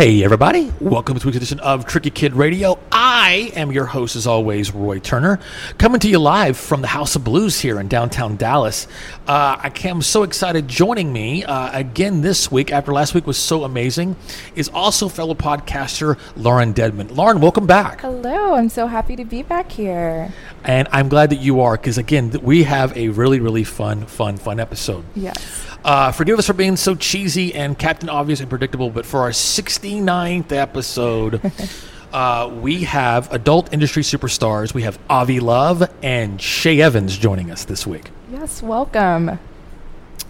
Hey, everybody. Welcome to this week's edition of Tricky Kid Radio. I am your host, as always, Roy Turner, coming to you live from the House of Blues here in downtown Dallas. Uh, I am so excited. Joining me uh, again this week, after last week was so amazing, is also fellow podcaster Lauren Dedmon. Lauren, welcome back. Hello. I'm so happy to be back here. And I'm glad that you are, because again, we have a really, really fun, fun, fun episode. Yes. Uh, forgive us for being so cheesy and Captain Obvious and predictable, but for our 69th episode, uh, we have adult industry superstars. We have Avi Love and Shay Evans joining us this week. Yes, welcome.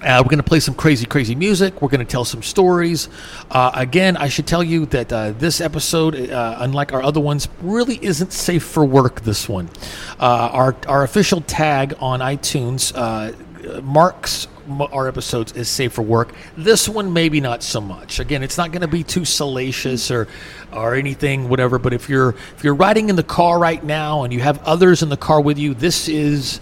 Uh, we're going to play some crazy, crazy music. We're going to tell some stories. Uh, again, I should tell you that uh, this episode, uh, unlike our other ones, really isn't safe for work. This one, uh, our our official tag on iTunes uh, marks our episodes is safe for work. This one, maybe not so much. Again, it's not going to be too salacious or or anything, whatever. But if you're if you're riding in the car right now and you have others in the car with you, this is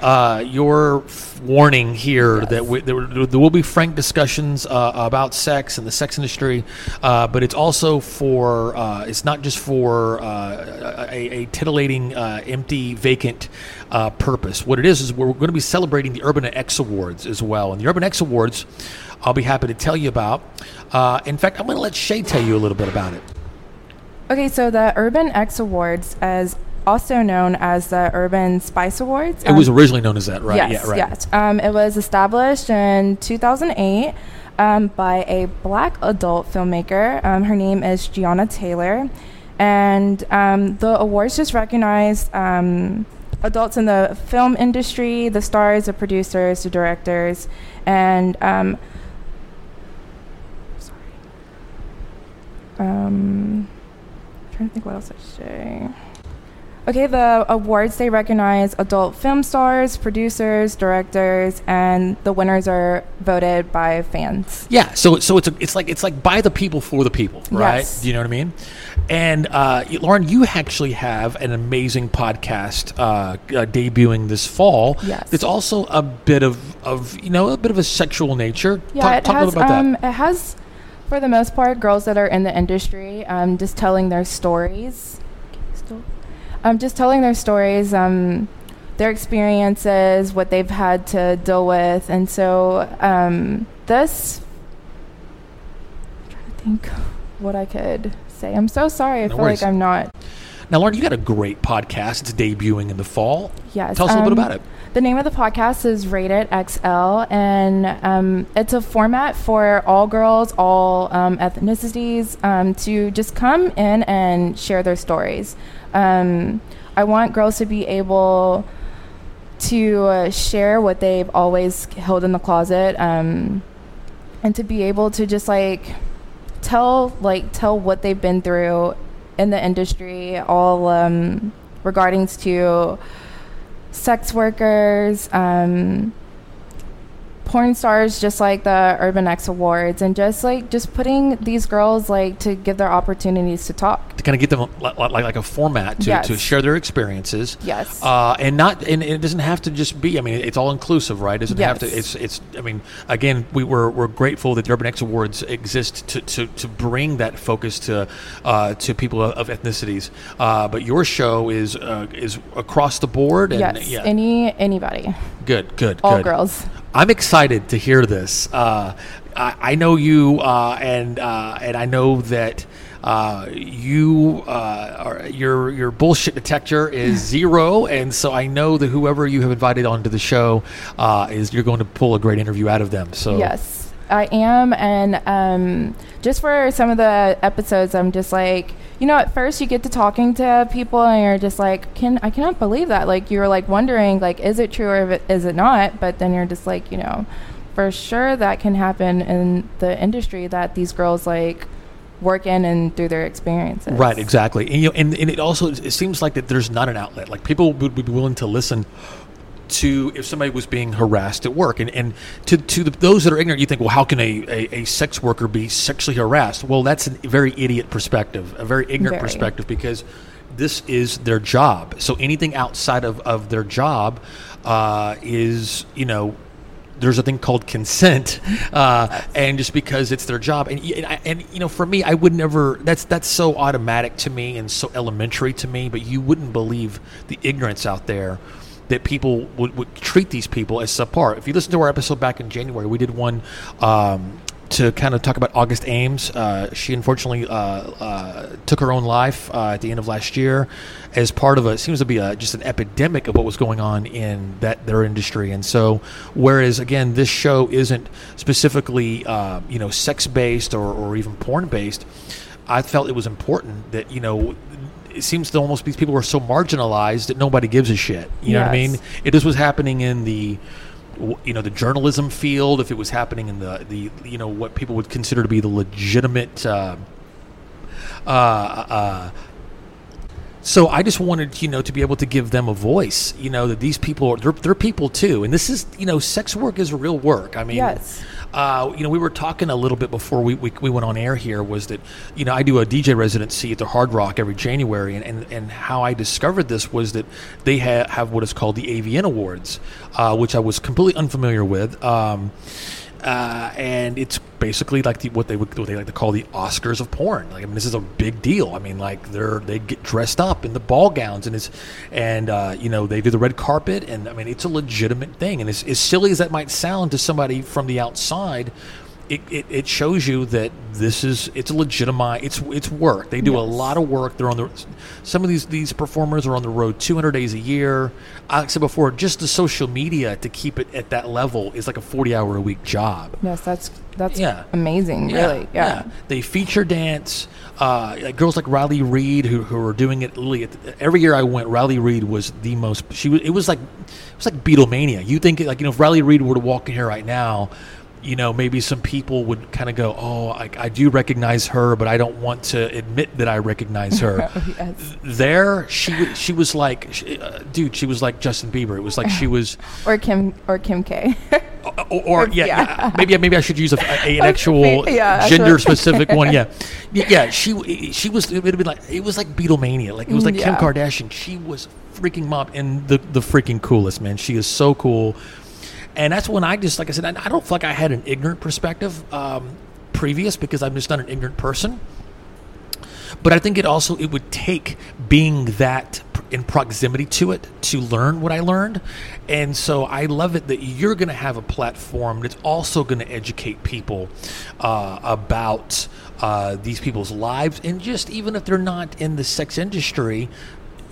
uh, your warning here yes. that we, there, there, will be frank discussions uh, about sex and the sex industry, uh, but it's also for uh, it's not just for uh, a, a, titillating, uh, empty, vacant purpose. What it is is we're going to be celebrating the Urban X Awards as well, and the Urban X Awards. I'll be happy to tell you about. in fact, I'm going to let Shay tell you a little bit about it. Okay, so the Urban X Awards, as also known as the Urban Spice Awards. It um, was originally known as that, right? Yes, yeah, right. Yes. Um, it was established in 2008 um, by a black adult filmmaker. Um, her name is Gianna Taylor. And um, the awards just recognize um, adults in the film industry, the stars, the producers, the directors, and sorry. Um, trying to think what else I should say. Okay, the awards they recognize adult film stars, producers, directors, and the winners are voted by fans. Yeah, so so it's a, it's like it's like by the people for the people, right? Yes. Do you know what I mean? And uh, Lauren, you actually have an amazing podcast uh, uh, debuting this fall. Yes, it's also a bit of of you know a bit of a sexual nature. Yeah, talk, it talk has, about um, that. It has, for the most part, girls that are in the industry, um, just telling their stories um, just telling their stories, um, their experiences, what they've had to deal with, and so um, this. I'm trying to think what I could say. I'm so sorry. I no feel worries. like I'm not. Now, Lauren, you got a great podcast. It's debuting in the fall. Yes. Tell us a little bit um, about it. The name of the podcast is Rated XL, and um, it's a format for all girls, all um, ethnicities, um, to just come in and share their stories. Um, I want girls to be able to uh, share what they've always held in the closet, um, and to be able to just like tell like tell what they've been through in the industry, all um, regarding to sex workers, um, porn stars, just like the Urban X Awards, and just like just putting these girls like to give their opportunities to talk, to kind of get them like, like, like a format to, Yes. to share their experiences. Yes. Uh, and not and it doesn't have to just be. I mean, it's all inclusive, right? It doesn't have to. It's it's. I mean, again, we were we're grateful that the Urban X Awards exist to, to, to bring that focus to uh, to people of, of ethnicities. Uh, but your show is uh, is across the board. And, yes, Yeah. any anybody, good. Good. all good. girls. I'm excited to hear this. Uh, I, I know you, uh, and uh, and I know that uh, you uh, are, your your bullshit detector is zero, and so I know that whoever you have invited onto the show uh, is you're going to pull a great interview out of them. So Yes, I am, and um, just for some of the episodes, I'm just like, you know, at first you get to talking to people, and you're just like, can I cannot believe that? Like you're like wondering, like, is it true or is it not? But then you're just like, you know, for sure that can happen in the industry that these girls like work in and through their experiences. Right, exactly, and, you know, and, and it also it seems like that there's not an outlet. Like people would be willing to listen to if somebody was being harassed at work, and and to to the, those that are ignorant, you think, well, how can a, a, a sex worker be sexually harassed? Well, that's a very idiot perspective, a very ignorant Very. perspective, because this is their job. So anything outside of, of their job uh, is, you know, there's a thing called consent, uh, and just because it's their job, and, and and you know, for me, I would never. That's that's so automatic to me and so elementary to me. But you wouldn't believe the ignorance out there that people would, would treat these people as subpar. If you listen to our episode back in January, we did one. Um, to kind of talk about August Ames, uh, she unfortunately uh, uh, took her own life uh, at the end of last year, as part of a seems to be a, just an epidemic of what was going on in that their industry. And so, whereas again, this show isn't specifically uh, you know sex based or, or even porn based, I felt it was important that you know it seems to almost these people are so marginalized that nobody gives a shit. You know what I mean? It just was happening in the you know the journalism field. If it was happening in the the you know what people would consider to be the legitimate. Uh, uh, uh, so I just wanted, you know, to be able to give them a voice. You know that these people are they're, they're people too, and this is, you know, sex work is real work. I mean, Yes. Uh, you know, we were talking a little bit before we, we, we went on air here was that, you know, I do a DJ residency at the Hard Rock every January. And, and, and how I discovered this was that they ha- have what is called the AVN Awards, uh, which I was completely unfamiliar with. Um, uh, and it's basically like the, what they would what they like to call the Oscars of porn. Like I mean, this is a big deal. I mean, like they're they get dressed up in the ball gowns and it's and uh, you know they do the red carpet and I mean it's a legitimate thing. And as, as silly as that might sound to somebody from the outside, it, it, it shows you that this is it's a legitimate it's it's work. They do a lot of work. They're on the some of these these performers are on the road 200 days a year. Like I said before, just the social media to keep it at that level is like a 40 hour a week job. Yes, that's that's Yeah. amazing. Really, yeah. They feature dance. Uh, like girls like Riley Reid, who, who are doing it literally every year I went. Riley Reid was the most. She was. It was like it was like Beatlemania. You think like you know if Riley Reid were to walk in here right now, you know maybe some people would kind of go, oh, I, I do recognize her, but I don't want to admit that I recognize her. Yes. there, she she was like, she, uh, dude, she was like Justin Bieber. It was like she was. Or Kim or Kim K. or, or yeah, Yeah. yeah, maybe maybe I should use a, a- an actual Yeah, gender specific one. Yeah, yeah, yeah, she she was it would have been like it was like Beatlemania, like it was like Kim Kardashian. She was freaking mom and the the freaking coolest man. She is so cool, and that's when I just like I said I, I don't feel like I had an ignorant perspective um, previous because I'm just not an ignorant person. But I think it also it would take being that in proximity to it to learn what I learned, and so I love it that you're going to have a platform that's also going to educate people uh, about uh, these people's lives, and just even if they're not in the sex industry.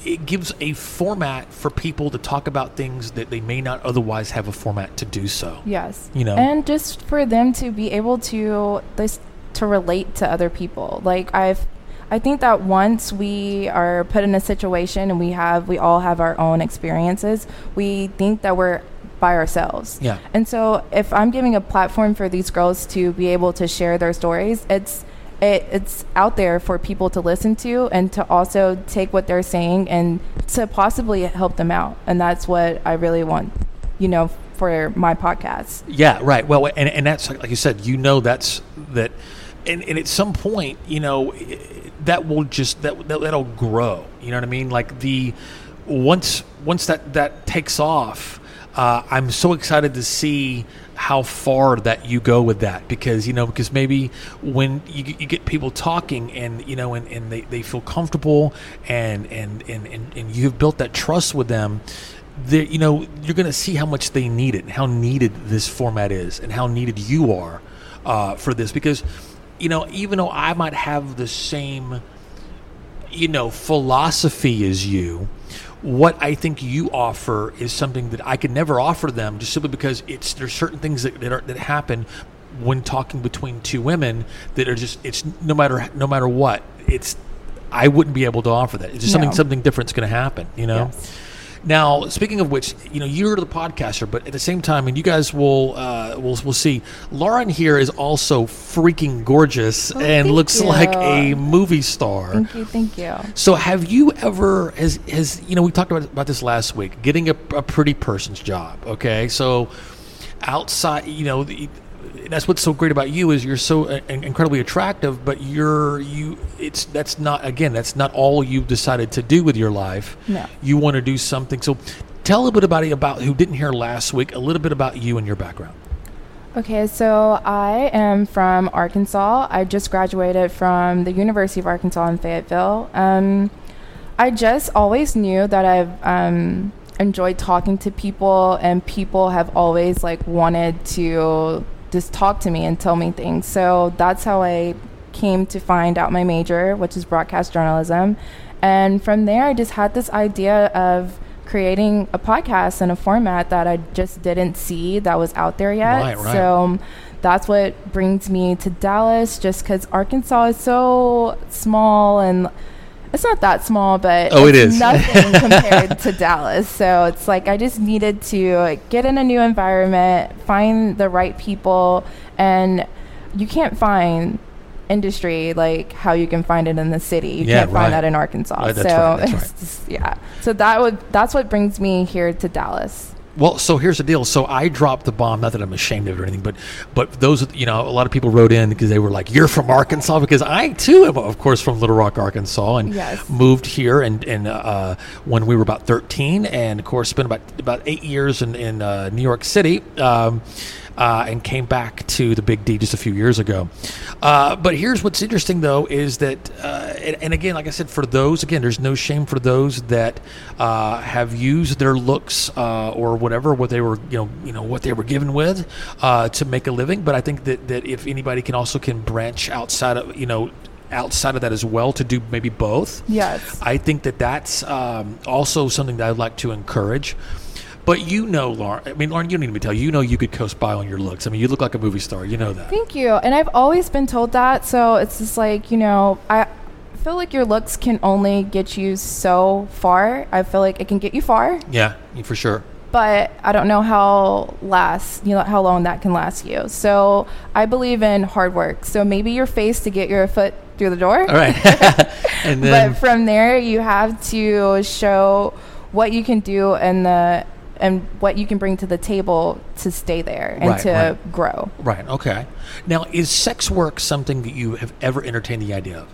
It gives a format for people to talk about things that they may not otherwise have a format to do so. Yes. You know. And just for them to be able to this to relate to other people. Like I've I think that once we are put in a situation and we have we all have our own experiences, we think that we're by ourselves. Yeah. And so if I'm giving a platform for these girls to be able to share their stories, it's it, it's out there for people to listen to and to also take what they're saying and to possibly help them out. And that's what I really want, you know, for my podcast. Yeah, right. Well, and, and that's like you said, you know, that's that, and, and at some point, you know, that will just that, that that'll grow. You know what I mean? Like the once once that that takes off, uh, I'm so excited to see how far that you go with that because you know because maybe when you, get- you get people talking and you know and, and they, they feel comfortable and and, and and and you've built that trust with them you know you're going to see how much they need it and how needed this format is and how needed you are uh, for this because you know even though I might have the same you know philosophy as you what I think you offer is something that I could never offer them just simply because it's there's certain things that that, are, that happen when talking between two women that are just it's no matter no matter what it's I wouldn't be able to offer that it's just something No. something different's going to happen you know Yes. Now, speaking of which, you know, you're the podcaster, but at the same time, and you guys will uh, will will see, Lauren here is also freaking gorgeous Oh, and looks you. like a movie star. Thank you, thank you. So, have you ever has has you know we talked about about this last week, getting a, a pretty person's job? Okay, so outside, you know. The, that's what's so great about you is you're so uh, incredibly attractive, but you're you. It's that's not again. That's not all you've decided to do with your life No. you want to do something. So tell a little bit about about who didn't hear last week. A little bit about you and your background. Okay, so I am from Arkansas. I just graduated from the University of Arkansas in Fayetteville. Um, I just always knew that I've um, enjoyed talking to people, and people have always like wanted to just talk to me and tell me things. So that's how I came to find out my major, which is broadcast journalism. And from there, I just had this idea of creating a podcast in a format that I just didn't see that was out there yet. Right, right. So um, that's what brings me to Dallas, just because Arkansas is so small and it's not that small, but Oh, it it's nothing compared to Dallas. So it's like I just needed to get in a new environment, find the right people, and you can't find industry like how you can find it in the city. You Yeah, can't right. find that in Arkansas. Right, so it's right. just- yeah. So that would that's what brings me here to Dallas. Well, so here's the deal. So I dropped the bomb. Not that I'm ashamed of it or anything, but but those, you know, a lot of people wrote in because they were like, "You're from Arkansas," because I too am, of course, from Little Rock, Arkansas, and Yes. moved here and and uh, when we were about 13, and of course spent about about eight years in in uh, New York City. Um, uh, and came back to the Big D just a few years ago. Uh, but here's what's interesting, though, is that, uh, and, and again, like I said, for those, again, there's no shame for those that uh, have used their looks uh, or whatever, what they were, you know, you know, what they were given with uh, to make a living. But I think that that if anybody can also can branch outside of, you know, outside of that as well to do maybe both. Yes. I think that that's um, also something that I'd like to encourage. But you know, Lauren. I mean, Lauren, you don't need me to tell you. You know, you could coast by on your looks. I mean, you look like a movie star. You know that. Thank you. And I've always been told that. So it's just like, you know, I feel like your looks can only get you so far. I feel like it can get you far, Yeah, for sure. but I don't know how last, you know, how long that can last you. So I believe in hard work. So maybe your face to get your foot through the door. All right. and then, but from there you have to show what you can do and the and what you can bring to the table to stay there and Right, to right. grow. right. Okay. Now, is sex work something that you have ever entertained the idea of?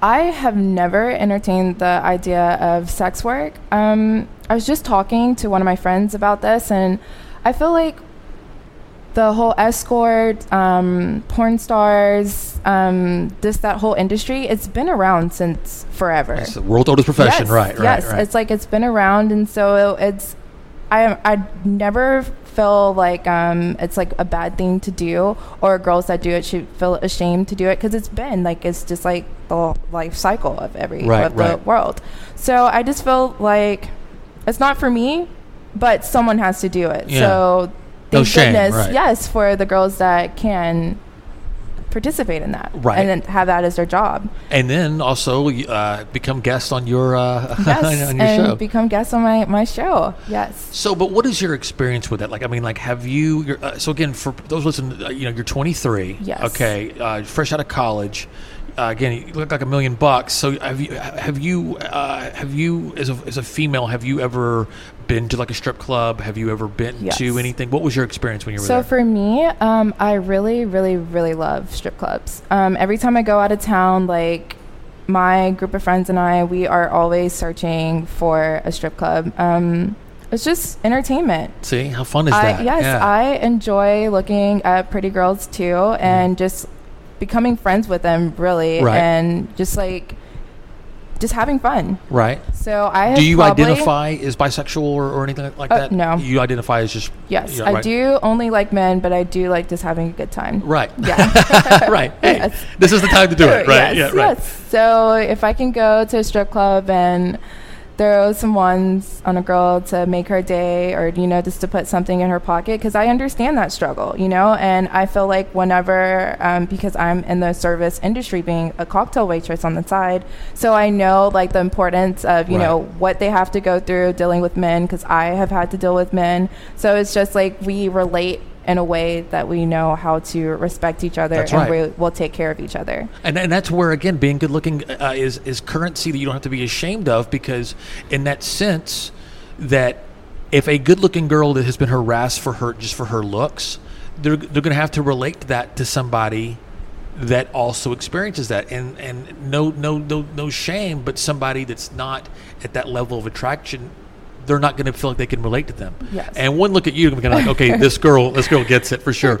I have never entertained the idea of sex work. Um, I was just talking to one of my friends about this, and I feel like the whole escort, um, porn stars, um, this that whole industry, it's been around since forever. It's the world's oldest profession. Yes, right. Right. Yes, Right. it's like it's been around, and so it's. I I never feel like um it's like a bad thing to do, or girls that do it should feel ashamed to do it because it's been like it's just like the life cycle of every Right, of the world. So I just feel like it's not for me, but someone has to do it. Yeah. So No thank shame, goodness, right. yes, for the girls that can participate in that, Right. and then have that as their job. and then also uh, become guests on your uh, Yes, on your and show. become guests on my my show. Yes. So, but what is your experience with that? Like, I mean, like, have you? Uh, so again, for those listening, uh, you know, you're 23. Yes. Okay, uh, fresh out of college. Uh, again, you look like a million bucks. So, have you? Have you? Uh, have you, as a as a female, have you ever been to like a strip club? Have you ever been Yes. to anything? What was your experience when you were So there? for me, um, I really, really, really love strip clubs. Um, every time I go out of town, like my group of friends and I, we are always searching for a strip club. Um, it's just entertainment. See, how fun is I, that? yes, Yeah. I enjoy looking at pretty girls too, and just becoming friends with them, really. Right. and just like just having fun. right. So I Do you identify as bisexual or, or anything like Uh, that? no. You identify as just Yes, Yeah, I right. do only like men, but I do like just having a good time. right. Yeah. right. Hey, Yes. this is the time to do it. Right. Yes, yeah. Right. yes. So if I can go to a strip club and throw some ones on a girl to make her day or, you know, just to put something in her pocket, because I understand that struggle, you know, and I feel like whenever, um, because I'm in the service industry being a cocktail waitress on the side, so I know like the importance of, you know, what they have to go through dealing with men, because I have had to deal with men. So it's just like we relate in a way that we know how to respect each other That's and right. we will take care of each other. And, and that's where again being good looking uh, is is currency that you don't have to be ashamed of because in that sense that if a good looking girl that has been harassed for her just for her looks they're, they're going to have to relate that to somebody that also experiences that and and no no no no shame but somebody that's not at that level of attraction they're not going to feel like they can relate to them. Yes. And one look at you, I'm and be like, okay, this girl, this girl gets it for sure.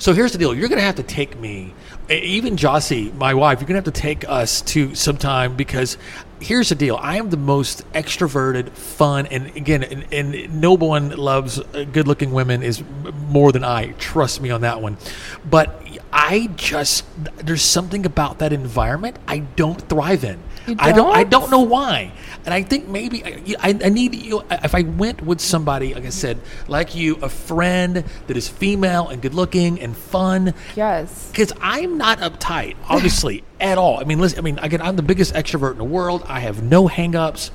So here's the deal: you're going to have to take me, even Jossie, my wife. You're going to have to take us to sometime because here's the deal: I am the most extroverted, fun, and again, and, and no one loves uh, good-looking women is more than I. Trust me on that one. But I just there's something about that environment I don't thrive in. You I don't. I don't? don't know why. And I think maybe I, I, I need you. If I went with somebody, like I said, like you, a friend that is female and good looking and fun, Yes. because I'm not uptight, obviously, at all. I mean, listen. I mean, again, I'm the biggest extrovert in the world. I have no hangups.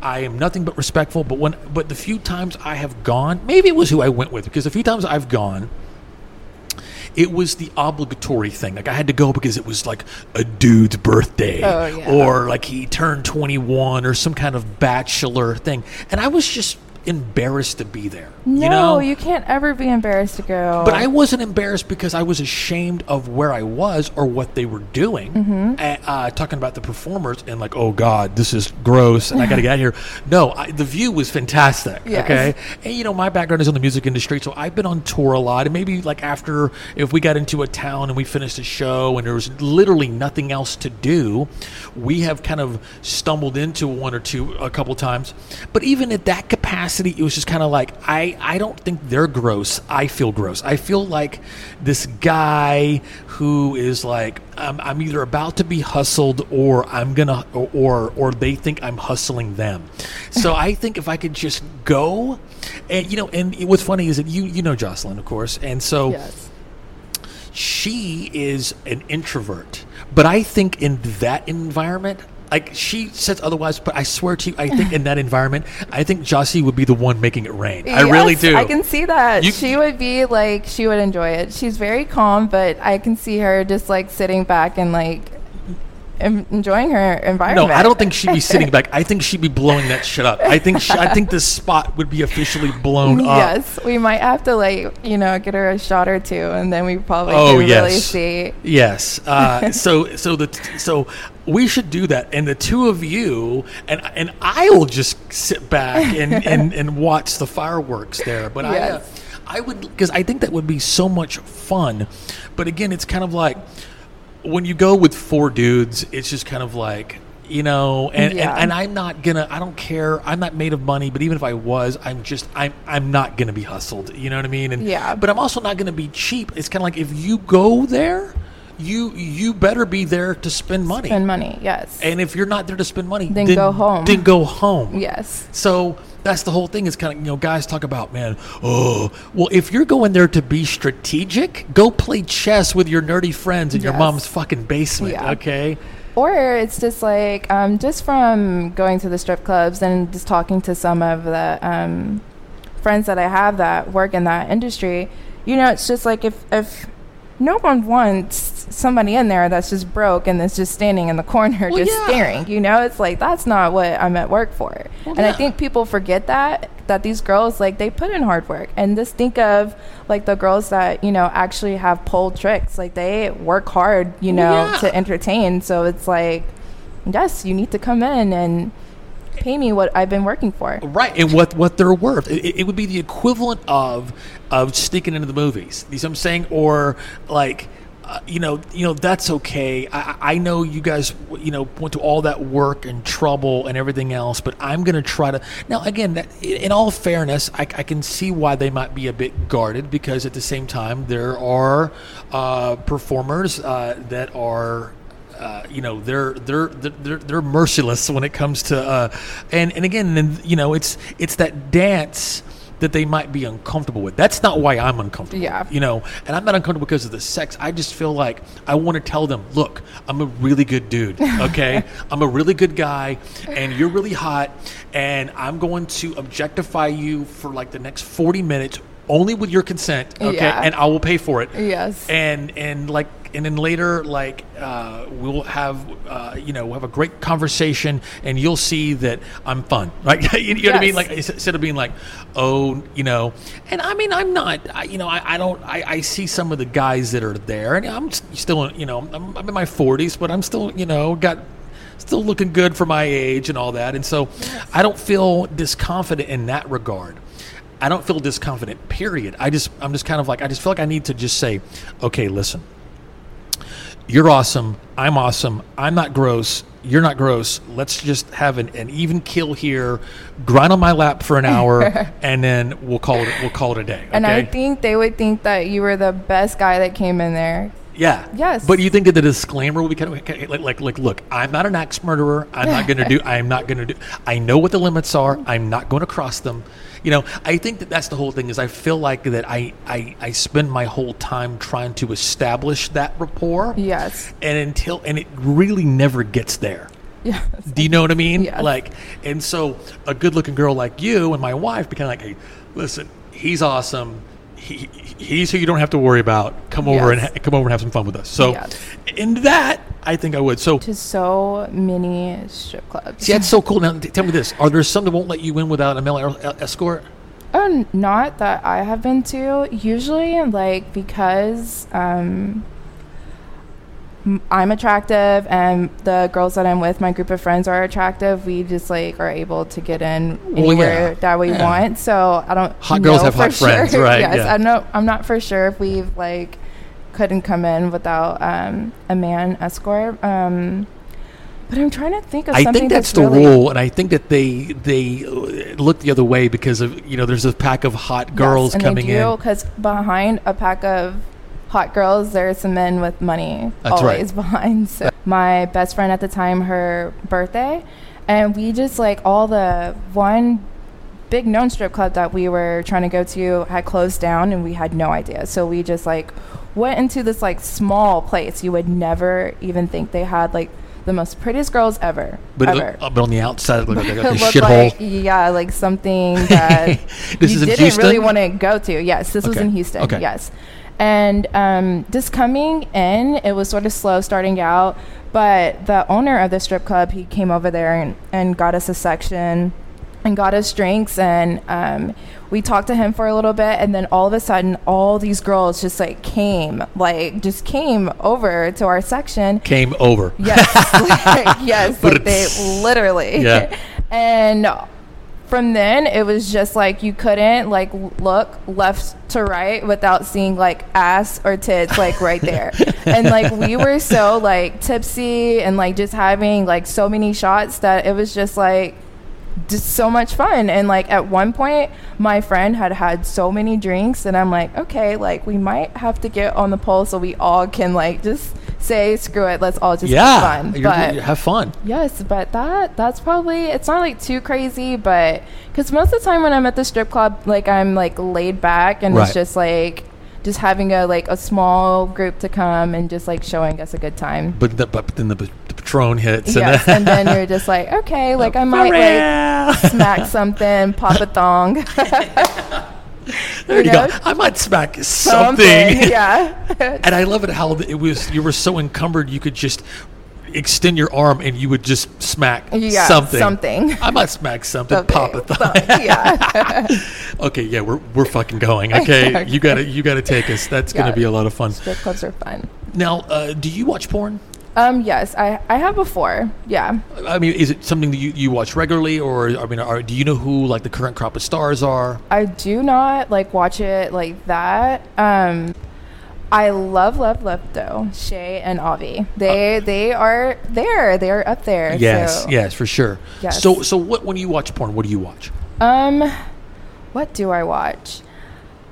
I am nothing but respectful. But when, but the few times I have gone, maybe it was who I went with, because the few times I've gone, it was the obligatory thing. Like I had to go because it was like a dude's birthday, Oh, yeah. or like he turned 21, or some kind of bachelor thing, and I was just embarrassed to be there. No, you know, you can't ever be embarrassed to go. but I wasn't embarrassed because I was ashamed of where I was or what they were doing. Mm-hmm. Uh, uh, talking about the performers and like, oh God, this is gross, and I got to get out of here. No, I, the view was fantastic. Yes. Okay, and you know my background is in the music industry, so I've been on tour a lot. And maybe like after if we got into a town and we finished a show and there was literally nothing else to do, we have kind of stumbled into one or two a couple times. But even at that capacity, it was just kind of like I I don't think they're gross. I feel gross. I feel like this guy who is like I'm, I'm either about to be hustled or I'm gonna or, or or they think I'm hustling them. So I think if I could just go, and you know, and what's funny is that you you know Jocelyn, of course, and so yes. she is an introvert. But I think in that environment, like she says otherwise, but I swear to you, I think in that environment, I think Jossie would be the one making it rain. I really do. I can see that. You- she would be like, she would enjoy it. She's very calm, but I can see her just like sitting back and like enjoying her environment. no. I don't think she'd be sitting back. I think she'd be blowing that shit up. I think she, I think this spot would be officially blown up. Yes, we might have to like you know get her a shot or two, and then we probably Oh, can really yes. see. Yes. Uh, so so the so we should do that, and the two of you and and I will just sit back and and, and watch the fireworks there. But I. Uh, I would because I think that would be so much fun, but again, it's kind of like when you go with four dudes, it's just kind of like you know, and, Yeah. and and I'm not gonna. I don't care. I'm not made of money, but even if I was, I'm just I'm I'm not gonna be hustled. You know what I mean? And Yeah. But I'm also not gonna be cheap. It's kind of like if you go there, you you better be there to spend money. Spend money, yes. and if you're not there to spend money, Then go home. Then go home. yes. So that's the whole thing. Is kind of you know guys talk about man. Oh well, if you're going there to be strategic, go play chess with your nerdy friends in your mom's fucking basement. Yeah. Okay. Or it's just like um, just from going to the strip clubs and just talking to some of the um, friends that I have that work in that industry. You know, it's just like if if no one wants somebody in there that's just broke and that's just standing in the corner Well, just yeah. staring. You know, it's like that's not what I'm at work for. Well, and I think people forget that that these girls like they put in hard work. And just think of like the girls that you know actually have pole tricks. Like they work hard. You know, Well, yeah. to entertain. So it's like, yes, you need to come in and pay me what I've been working for. Right, and what what they're worth. It, it would be the equivalent of of sneaking into the movies. You see what I'm saying? Or like. Uh, you know, you know that's okay. I, I know you guys, you know, went to all that work and trouble and everything else, but I'm to try to. Now, again, that, in all fairness, I, I can see why they might be a bit guarded because at the same time there are uh, performers uh, that are uh, you know they're they're they're they're merciless when it comes to uh, and and again then you know it's it's that dance that they might be uncomfortable with. That's not why I'm uncomfortable. Yeah. You know, and I'm not uncomfortable because of the sex. I just feel like I want to tell them, look, I'm a really good dude. Okay, I'm a really good guy, and you're really hot, and I'm going to objectify you for like the next 40 minutes. Only with your consent, okay, Yeah. and I will pay for it Yes. and and like and then later like uh, we'll have uh, you know we'll have a great conversation and you'll see that I'm fun right you know what I mean like instead of being like oh you know and I mean I'm not I, you know I, I don't I, I see some of the guys that are there and I'm still you know I'm, I'm in my 40s but I'm still you know got still looking good for my age and all that. And so I don't feel disconfident in that regard. I don't feel disconfident, period. I just, I'm just kind of like, I just feel like I need to just say, okay, listen, you're awesome. I'm awesome. I'm not gross. You're not gross. Let's just have an, an even kill here, grind on my lap for an hour, and then we'll call it we'll call it a day. Okay? And I think they would think that you were the best guy that came in there. Yeah. Yes. But you think that the disclaimer will be kind of like, like, like, look, I'm not an axe murderer. I'm not going to do, I'm not going to do, I know what the limits are. I'm not going to cross them. You know, I think that that's the whole thing is I feel like that I, I, I spend my whole time trying to establish that rapport. Yes. And until, and it really never gets there. Yes. Do you know what I mean? Yes. Like, and so a good looking girl like you and my wife be kind of like, hey, listen, he's awesome. He, he's who you don't have to worry about. Come over Yes. and ha- come over and have some fun with us. So, Yes. in that, I think I would. So, To so many strip clubs. see, that's so cool. Now, t- tell me this: Are there some that won't let you in without a male e- escort? Oh, not that I have been to. Usually, like because um, I'm attractive and the girls that I'm with, my group of friends are attractive. We just like are able to get in Well, anywhere yeah. that we Yeah. want. So I don't. Hot girls have for hot friends, sure. right, Yes, yeah. I know. I'm not for sure if we've like couldn't come in without um, a man escort. Um, but I'm trying to think of I think that's, that's, the really, rule, and I think that they they uh, look the other way because of you know there's a pack of hot girls yes, and coming they do, in. Because behind a pack of hot girls, there are some men with money That's right. always behind. So my best friend at the time, her birthday, and we just like all the one big known strip club that we were trying to go to had closed down, and we had no idea. So we just like went into this like small place. You would never even think they had like the most prettiest girls ever. But, ever. but on the outside, it looked like, a shithole. like yeah, like something that This you is didn't Houston? really want to go to. Yes, this was in Houston. Okay. Yes, and um, just coming in, it was sort of slow starting out. But the owner of the strip club, he came over there and, and got us a section and got us drinks and um, we talked to him for a little bit and then all of a sudden all these girls just like came like just came over to our section Came over. Yes, yes, like they literally. Yeah. And from then, it was just like you couldn't like look left to right without seeing like ass or tits like right there. and like we were so like tipsy and like just having like so many shots that it was just like just so much fun and like at one point my friend had had so many drinks and i'm like okay like we might have to get on the pole so we all can like just say screw it let's all just yeah, have fun but you have fun. yes but that that's probably it's not like too crazy but because most of the time when i'm at the strip club like i'm like laid back and Right. it's just like just having a like a small group to come and just like showing us a good time But, the, but then the, the Patron hits. yes and, and then you're just like okay like i might like smack something, pop a thong. there you, go. I might smack something. yeah. and I love it how it was. You were so encumbered, you could just extend your arm and you would just smack Yeah, something. something. I might smack something. Something. Pop a thumb. Yeah. okay, yeah, we're we're fucking going. Okay, you gotta you gotta take us. That's gonna be a lot of fun. Strip clubs are fun. Now, uh, do you watch porn? Um, yes, I, I have before. Yeah. I mean, is it something that you, you watch regularly, or I mean, are, do you know who like the current crop of stars are? I do not like watch it like that. Um, I love, love, love though. Shay and Avi. They they are there. They are up there. Yes, so- yes, for sure. Yes. So, so what when you watch porn, what do you watch? Um, what do I watch?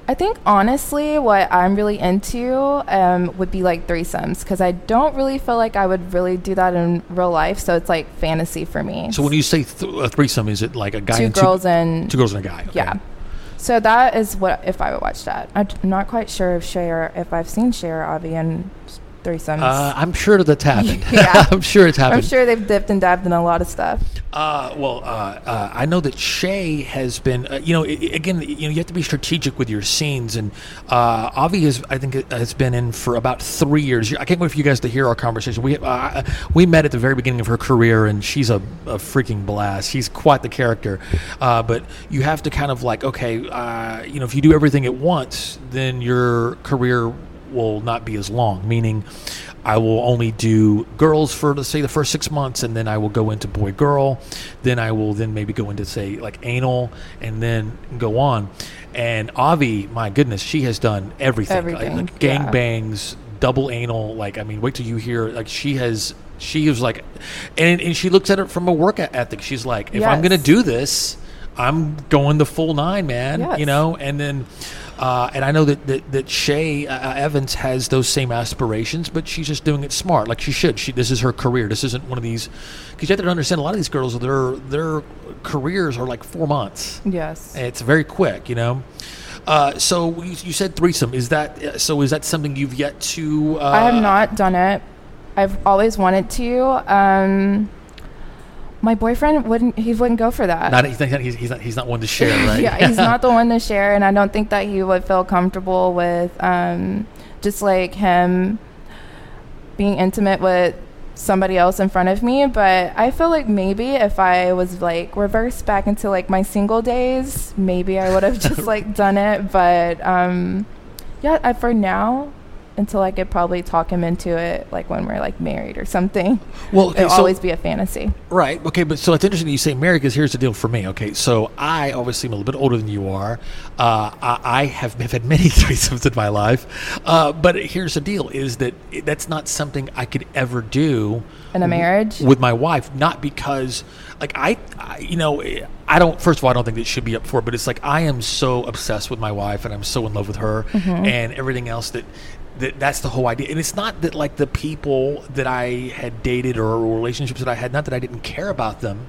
I think honestly, what I'm really into um, would be like threesomes because I don't really feel like I would really do that in real life. So it's like fantasy for me. So when you say th- a threesome, is it like a guy two and girls two, and two girls and a guy? Okay. yeah. So that is what if I would watch that. I'm not quite sure if Shay or if I've seen Shay or Avi in threesomes. Uh, I'm sure that's happened. Yeah. I'm sure it's happened. I'm sure they've dipped and dabbed in a lot of stuff. Uh, well, uh, uh, I know that Shay has been, uh, you know, i- again, you know, you have to be strategic with your scenes, and uh, Avi has, I think, it has been in for about three years. I can't wait for you guys to hear our conversation. We uh, we met at the very beginning of her career, and she's a, a freaking blast. She's quite the character, uh, but you have to kind of like, okay, uh, you know, if you do everything at once, then your career will not be as long. Meaning, I will only do girls for let's say the first six months, and then I will go into boy girl. Then I will then maybe go into say like anal, and then go on. And Avi, my goodness, she has done everything, Everything, like yeah. gang bangs, double anal. Like I mean, wait till you hear like she has. She was like, and, and she looks at it from a work ethic. She's like, if I'm going to do this, I'm going the full nine, man. Yes. You know, and then, uh, and I know that that, that Shay uh, Evans has those same aspirations, but she's just doing it smart, like she should. She this is her career. This isn't one of these because you have to understand a lot of these girls, their their careers are like four months. Yes. It's very quick, you know. Uh, so you, you said threesome. Is that so? Is that something you've yet to? Uh, I have not done it. I've always wanted to. Um, my boyfriend wouldn't. He wouldn't go for that. Not, he's, not, he's, he's not. He's not one to share, right? yeah, he's not the one to share, and I don't think that he would feel comfortable with um, just like him being intimate with somebody else in front of me. But I feel like maybe if I was like reversed back into like my single days, maybe I would have just like done it. But um, yeah, I, for now. Until I could probably talk him into it, like when we're like married or something. Well, okay, It'll so- always be a fantasy. Right. Okay. But so it's interesting that you say married because here's the deal for me. Okay. So I obviously am a little bit older than you are. Uh, I, I have, have had many threesomes in my life. Uh, but here's the deal: is that that's not something I could ever do In a marriage? with my wife. Not because, like I, I, you know, I don't. First of all, I don't think it should be up for. it, But it's like I am so obsessed with my wife, and I'm so in love with her, and everything else that. That, that's the whole idea, and it's not that like the people that I had dated or relationships that I had, not that I didn't care about them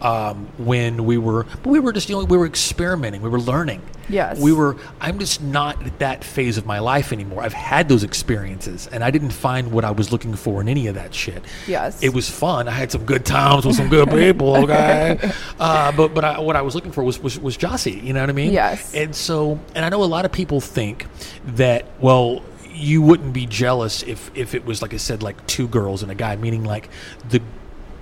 um, when we were, but we were just you know we were experimenting, we were learning. Yes. we were. I'm just not at that phase of my life anymore. I've had those experiences, and I didn't find what I was looking for in any of that shit. Yes. it was fun. I had some good times with some good people. Okay, uh, but but I, what I was looking for was, was was Jossie. You know what I mean? Yes. And so, and I know a lot of people think that well. You wouldn't be jealous if, if it was like I said, like two girls and a guy, meaning like the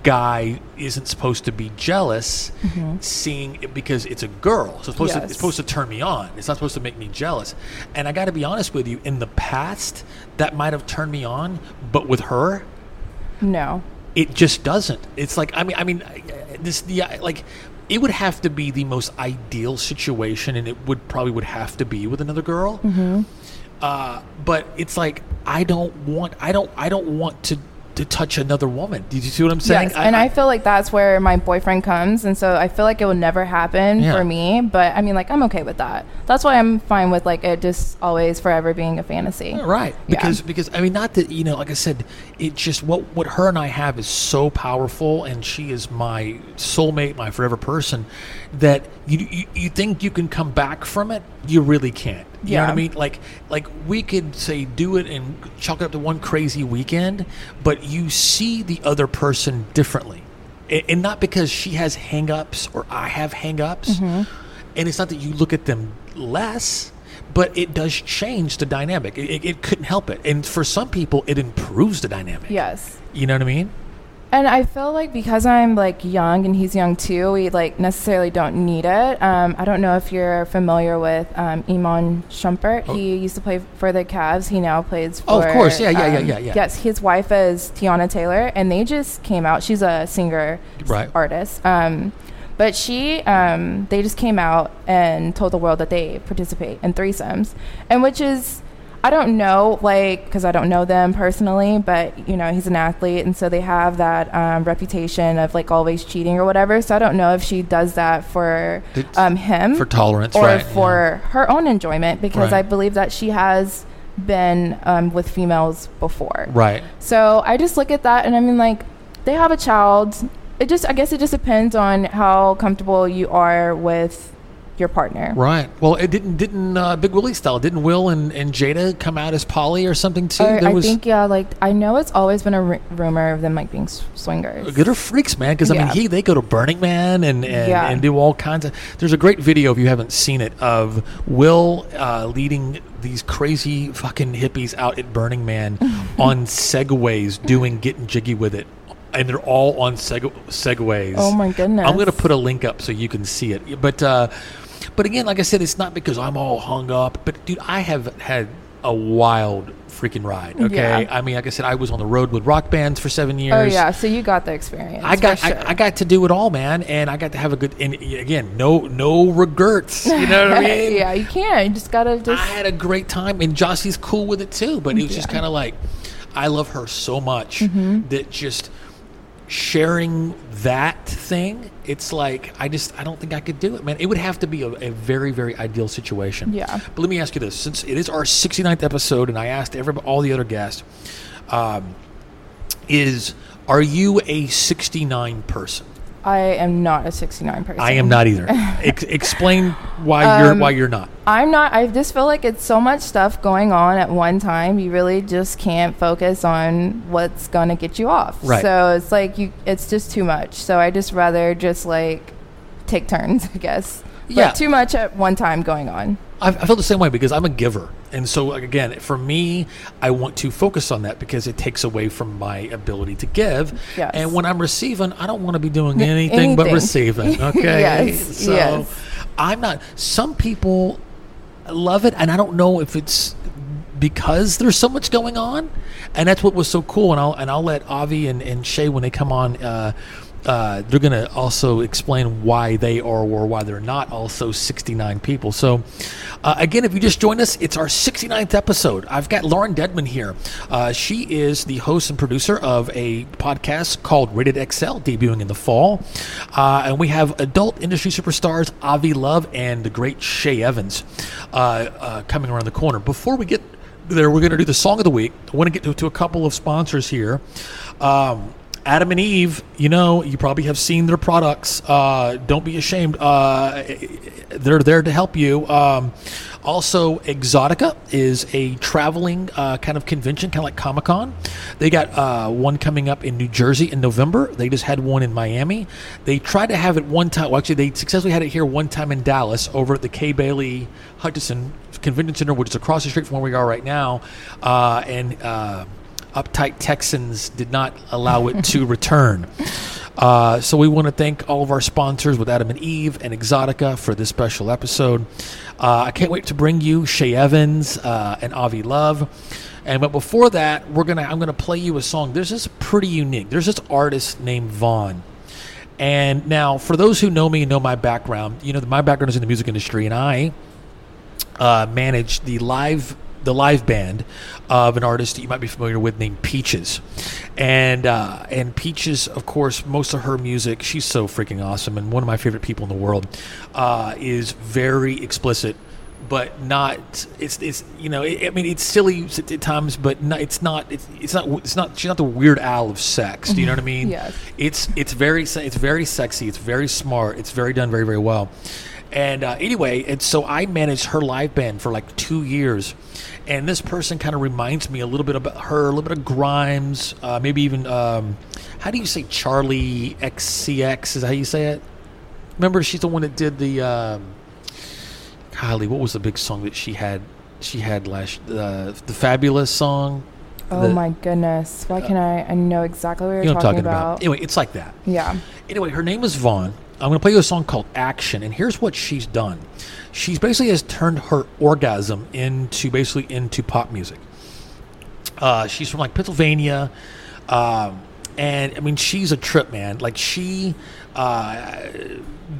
guy isn't supposed to be jealous mm-hmm. seeing it because it's a girl. So it's supposed to it's supposed to turn me on. It's not supposed to make me jealous. And I got to be honest with you, in the past that might have turned me on, but with her, no. it just doesn't. It's like I mean I mean this the like it would have to be the most ideal situation and it would probably would have to be with another girl. Mm-hmm. Uh, but it's like I don't want I don't I don't want to to touch another woman. Did you see what I'm saying? Yes, and I, feel like that's where my boyfriend comes, and so I feel like it will never happen Yeah. for me. But I mean, like I'm okay with that. That's why I'm fine with like it just always forever being a fantasy. Yeah, Right. Yeah. Because because I mean not that you know like I said it just what what her and I have is so powerful and she is my soulmate my forever person that you you, you think you can come back from it you really can't. You know what I mean? Like like we could say do it and chalk it up to one crazy weekend, but you see the other person differently. A- And not because she has hang-ups or I have hang-ups. Mm-hmm. And it's not that you look at them less, but it does change the dynamic. It, it, it couldn't help it. And for some people, it improves the dynamic. Yes. You know what I mean? And I feel like because I'm like young and he's young too, we like necessarily don't need it. Um, I don't know if you're familiar with um, Iman Shumpert. He used to play for the Cavs. He now plays for. Oh, of course. Yeah, yeah, yeah, um, yeah, yeah. Yes, his wife is Teyana Taylor, and they just came out. She's a singer, Right. artist. Um, but she, um, they just came out and told the world that they participate in threesomes, and which is. I don't know, like, because I don't know them personally, but you know, he's an athlete, and so they have that um, reputation of like always cheating or whatever. So I don't know if she does that for um, him For tolerance, or right? for her own enjoyment, because Right. I believe that she has been um, with females before. Right. So I just look at that and I mean, like, they have a child. It just, I guess it just depends on how comfortable you are with your partner. Right. Well, it didn't didn't uh, Big Willie style didn't Will and, and Jada come out as poly or something too? Or I think, yeah, like, I know it's always been a r- rumor of them, like, being swingers. Good or freaks, man. Because I mean, he they go to Burning Man and and, Yeah. and do all kinds of. There's a great video if you haven't seen it of Will uh, leading these crazy fucking hippies out at Burning Man on segways, doing getting jiggy with it, and they're all on seg- segways. Oh my goodness. I'm gonna put a link up so you can see it. But uh, but again, like I said, it's not because I'm all hung up. But dude, I have had a wild freaking ride. Okay, Yeah. I mean, like I said, I was on the road with rock bands for seven years. Oh yeah, so you got the experience. I got sure. I, I got to do it all, man, and I got to have a good. And again, no no regrets. You know what I mean? yeah, you can't. You just gotta just. I had a great time, and Jossie's cool with it too. But it was just kind of like, I love her so much Mm-hmm. that just sharing that thing, it's like I just I don't think I could do it, man. It would have to be a, a very very ideal situation. Yeah. But let me ask you this: since it is our 69th episode, and I asked every all the other guests, um, is are you a 69 person? I am not a 69 person. I am not either. Ex- explain why you're Um, why you're not. I'm not. I just feel like it's so much stuff going on at one time. You really just can't focus on what's gonna get you off. Right. So it's like you. It's just too much. So I just rather just like take turns, I guess. Yeah. Too much at one time going on. I, I feel the same way because I'm a giver, and so again, for me, I want to focus on that because it takes away from my ability to give. Yes. And when I'm receiving, I don't want to be doing anything, but receiving. Okay. Yes, So yes. I'm not. Some people love it, and I don't know if it's because there's so much going on, and that's what was so cool. And I'll and I'll let Avi and, and Shay when they come on. Uh, uh, they're going to also explain why they are or why they're not also 69 people. So, uh, again, if you just joined us, it's our 69th episode. I've got Lauren Dedmon here. Uh, she is the host and producer of a podcast called Rated XL, debuting in the fall. Uh, and we have adult industry superstars Avi Love and the great Shay Evans uh, uh, coming around the corner. Before we get there, we're going to do the song of the week. I want to get to, to a couple of sponsors here. Um, Adam and Eve, you know, you probably have seen their products. Uh, don't be ashamed. Uh, they're there to help you. Um, also, Exxxotica is a traveling uh, kind of convention, kind of like Comic Con. They got uh, one coming up in New Jersey in November. They just had one in Miami. They tried to have it one time. Well, actually, they successfully had it here one time in Dallas over at the Kay Bailey Hutchison Convention Center, which is across the street from where we are right now. Uh, and uh, uptight Texans did not allow it to return. Uh, so we want to thank all of our sponsors with Adam and Eve and Exxxotica for this special episode. Uh, I can't wait to bring you Shay Evans uh, and Avi Love. And but before that, we're gonna I'm gonna play you a song. There's this pretty unique. There's this artist named Von. And now, for those who know me and know my background, you know that my background is in the music industry, and I uh, manage the live the live band of an artist that you might be familiar with named Peaches, and uh, and Peaches, of course, most of her music, she's so freaking awesome, and one of my favorite people in the world, uh, is very explicit. But not it's it's you know I I mean it's silly at at times, but not, it's not it's, it's not it's not she's not the Weird Al of sex. Do you know what I mean? Yes. It's it's very it's very sexy. It's very smart. It's very done very very well. And uh, anyway, and so I managed her live band for like two years, and this person kind of reminds me a little bit about her, a little bit of Grimes, uh, maybe even um, how do you say Charli XCX? Is that how you say it? Remember, she's the one that did the um, Kylie. What was the big song that she had? She had last uh, the fabulous song. Oh The- my goodness! Why can I? I know exactly what you're talking about. You know talking, talking about. about. Anyway, it's like that. Yeah. Anyway, her name is Von. I'm going to play you a song called Action, and here's what she's done. She's basically has turned her orgasm into basically into pop music. Uh, she's from like Pennsylvania, um, and I mean she's a trip, man. Like she uh,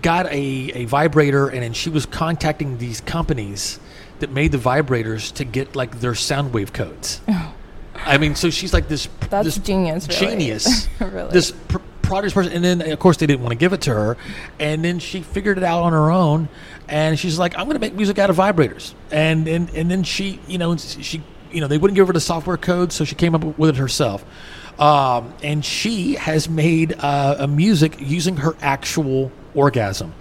got a, a vibrator, and then she was contacting these companies that made the vibrators to get like their sound wave codes. I mean, so she's like this. That's this genius, really. Genius. Really. This pr- prodigious person, and then of course they didn't want to give it to her, and then she figured it out on her own, and she's like, I'm going to make music out of vibrators, and and and then she, you know, she, you know, they wouldn't give her the software code, so she came up with it herself. Um, and she has made uh, a music using her actual orgasm.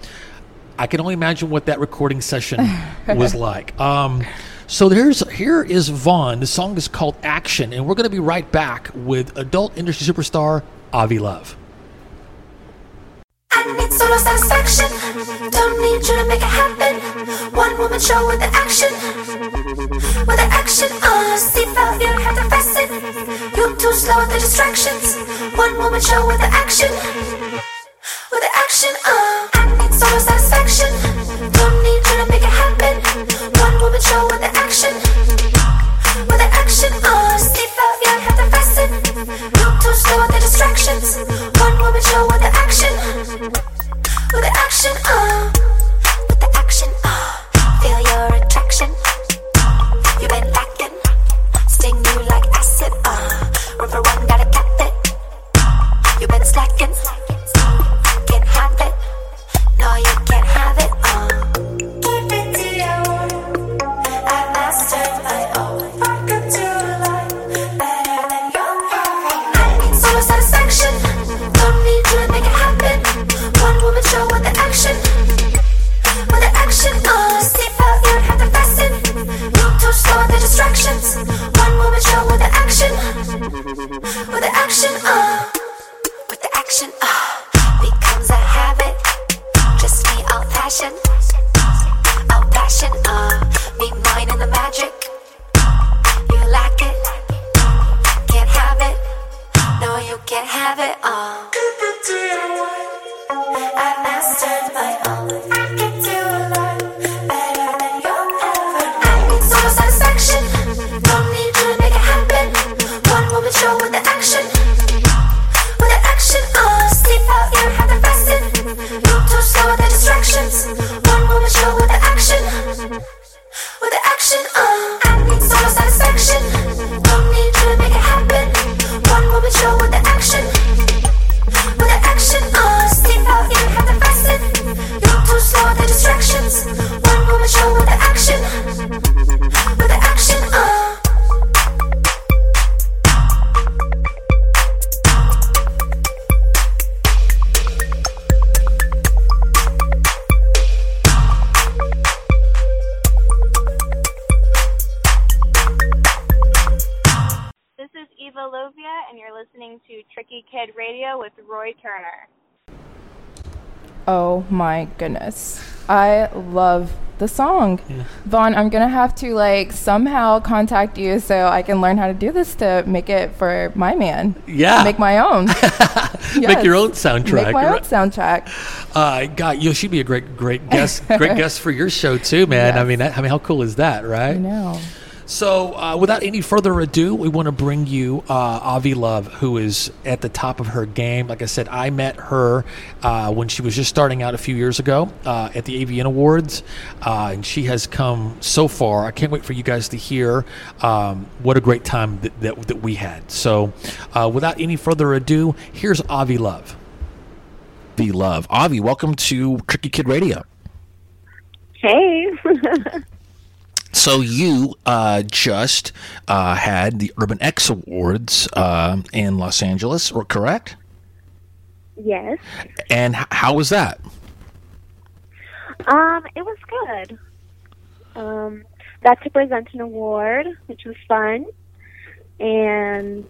I can only imagine what that recording session was like. Um, so there's here is Von. The song is called Action, and we're going to be right back with adult industry superstar Avi Love. I need solo satisfaction. Don't need you to make it happen. One woman show with the action. With the action, uh, seatbelt, you have to fasten. You too slow with the distractions. One woman show with the action. With the action, uh, I need solo satisfaction. Don't need you to make it happen. One woman show with the goodness. I love the song. Von, I'm going to have to like somehow contact you so I can learn how to do this to make it for my man. Yeah. Make my own. Make your own soundtrack. Make my own soundtrack. Uh, God, you know, she'd be a great, great guest, great guest for your show too, man. I mean, that, I mean, how cool is that, right? I know. So, uh, without any further ado, we want to bring you uh, Avi Love, who is at the top of her game. Like I said, I met her uh, when she was just starting out a few years ago uh, at the AVN Awards, uh, and she has come so far. I can't wait for you guys to hear um, what a great time that, that, that we had. So, uh, without any further ado, here's Avi Love. Avi Love. Avi, welcome to Tricky Kid Radio. Hey. So you uh, just uh, had the Urban X Awards uh, in Los Angeles, or correct? yes. And h- how was that? Um, it was good. Um, got to present an award, which was fun, and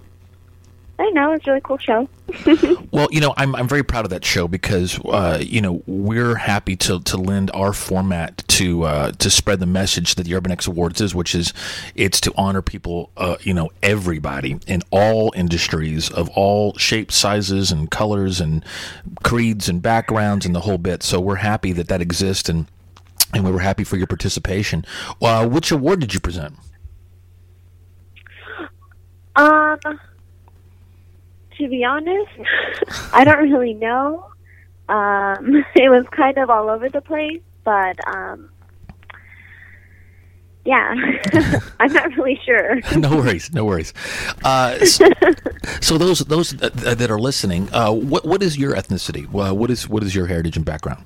I know, it's a really cool show. Well, you know, I'm I'm very proud of that show because uh, you know we're happy to, to lend our format to uh, to spread the message that the Urban X Awards is, which is it's to honor people, uh, you know, everybody in all industries of all shapes, sizes, and colors, and creeds and backgrounds, and the whole bit. So we're happy that that exists, and and we were happy for your participation. Uh, which award did you present? Um, to be honest, I don't really know. Um, it was kind of all over the place, but um, yeah, I'm not really sure. no worries, no worries. Uh, s- so those those that, are listening, uh, what what is your ethnicity? Uh, what is what is your heritage and background?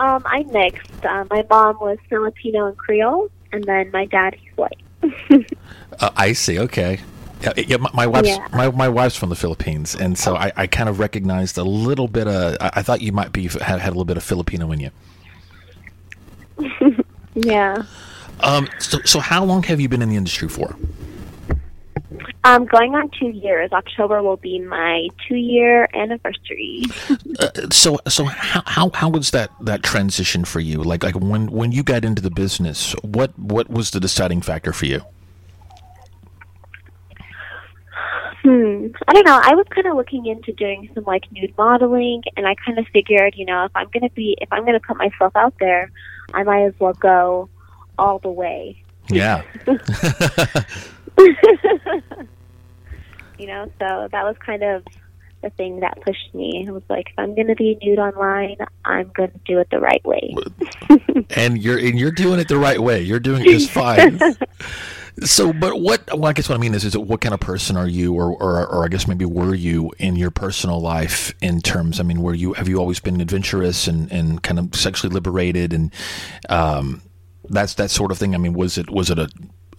Um, I'm mixed. Uh, my mom was Filipino and Creole, and then my dad he's white. Uh, I see. Okay. Yeah, yeah my, my wife's Yeah. my, my wife's from the Philippines, and so I, I kind of recognized a little bit of. I, I thought you might be had, had a little bit of Filipino in you. Yeah. Um. So so how long have you been in the industry for? Um, going on two years. October will be my two-year anniversary. Uh, so so how, how how was that that transition for you? Like like when when you got into the business, what what was the deciding factor for you? Hmm. I don't know. I was kind of looking into doing some like nude modeling, and I kind of figured, you know, if I'm gonna be, if I'm gonna put myself out there, I might as well go all the way. Yeah. You know, so that was kind of the thing that pushed me. It was like, if I'm gonna be nude online, I'm gonna do it the right way. and you're and you're doing it the right way. You're doing it just fine. So, but what? Well, I guess what I mean is, is what kind of person are you, or, or, or I guess maybe were you in your personal life in terms? I mean, were you have you always been adventurous and, and kind of sexually liberated and um, that's that sort of thing? I mean, was it was it a,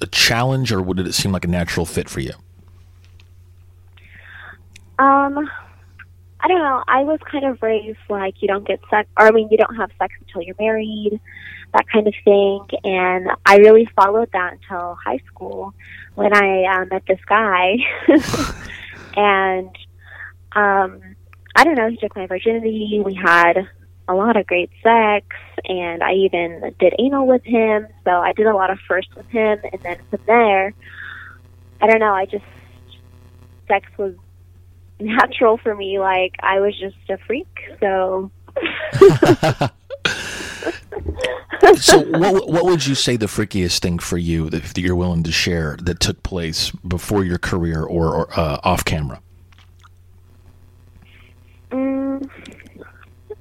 a challenge or did it seem like a natural fit for you? Um, I don't know. I was kind of raised like you don't get sex, or I mean, you don't have sex until you're married, that kind of thing. And I really followed that until high school when I uh, met this guy. and um, I don't know. He took my virginity. We had a lot of great sex, and I even did anal with him. So I did a lot of firsts with him, and then from there, I don't know. I just sex was natural for me. Like I was just a freak. So so what what would you say the freakiest thing for you that, that you're willing to share that took place before your career or, or uh, off camera? mm,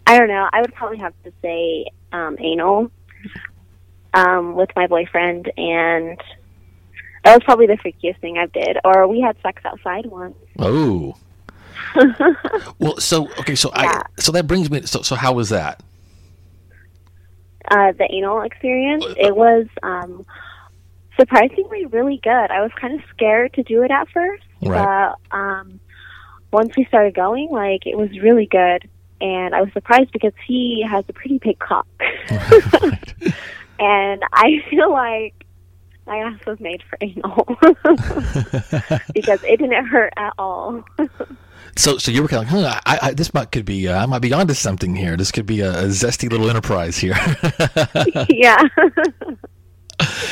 I don't know. I would probably have to say um, anal um, with my boyfriend, and that was probably the freakiest thing I did. Or we had sex outside once. Oh. well, so okay, so Yeah. I so that brings me. So so how was that? Uh, the anal experience. It was um, surprisingly really good. I was kind of scared to do it at first, Right. but um, once we started going, like it was really good. And I was surprised because he has a pretty big cock, and I feel like my ass was made for anal because it didn't hurt at all. So so you were kind of like, huh, I, I, this might could be uh, I might be onto something here. This could be a, a zesty little enterprise here. yeah.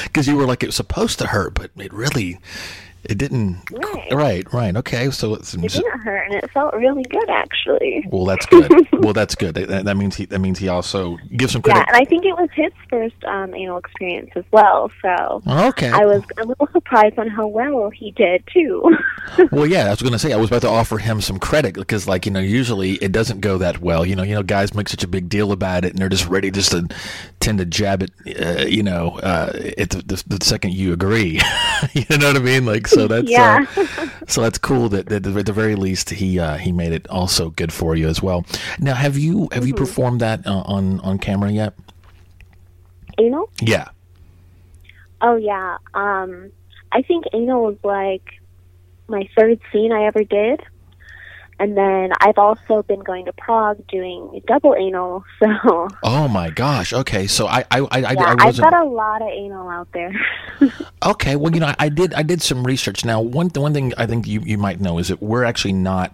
Because you were like it was supposed to hurt, but it really it didn't. Right. Right, right. Okay, so it's It didn't hurt, and it felt really good, actually. well. That's good. well, that's good. That, that means he that means he also gives some credit. Yeah, and I think it was his first um, anal experience as well. So okay. I was a little surprised on how well he did too. Well, yeah, I was going to say I was about to offer him some credit because, like, you know, usually it doesn't go that well. You know, you know, guys make such a big deal about it, and they're just ready just to tend to jab it. Uh, you know, uh, at the, the, the second you agree, you know what I mean? Like, so that's Yeah. uh, so that's cool that, that at the very least he uh, he made it also good for you as well. Now, have you have you Mm-hmm. performed that uh, on on camera yet? anal? Yeah. Oh yeah. Um, I think anal was like my third scene I ever did. And then I've also been going to Prague doing double anal, so Oh my gosh. Okay, so I I I, yeah, I I've got a lot of anal out there. Okay, well, you know, I, I did I did some research. Now, one the one thing I think you, you might know is that we're actually not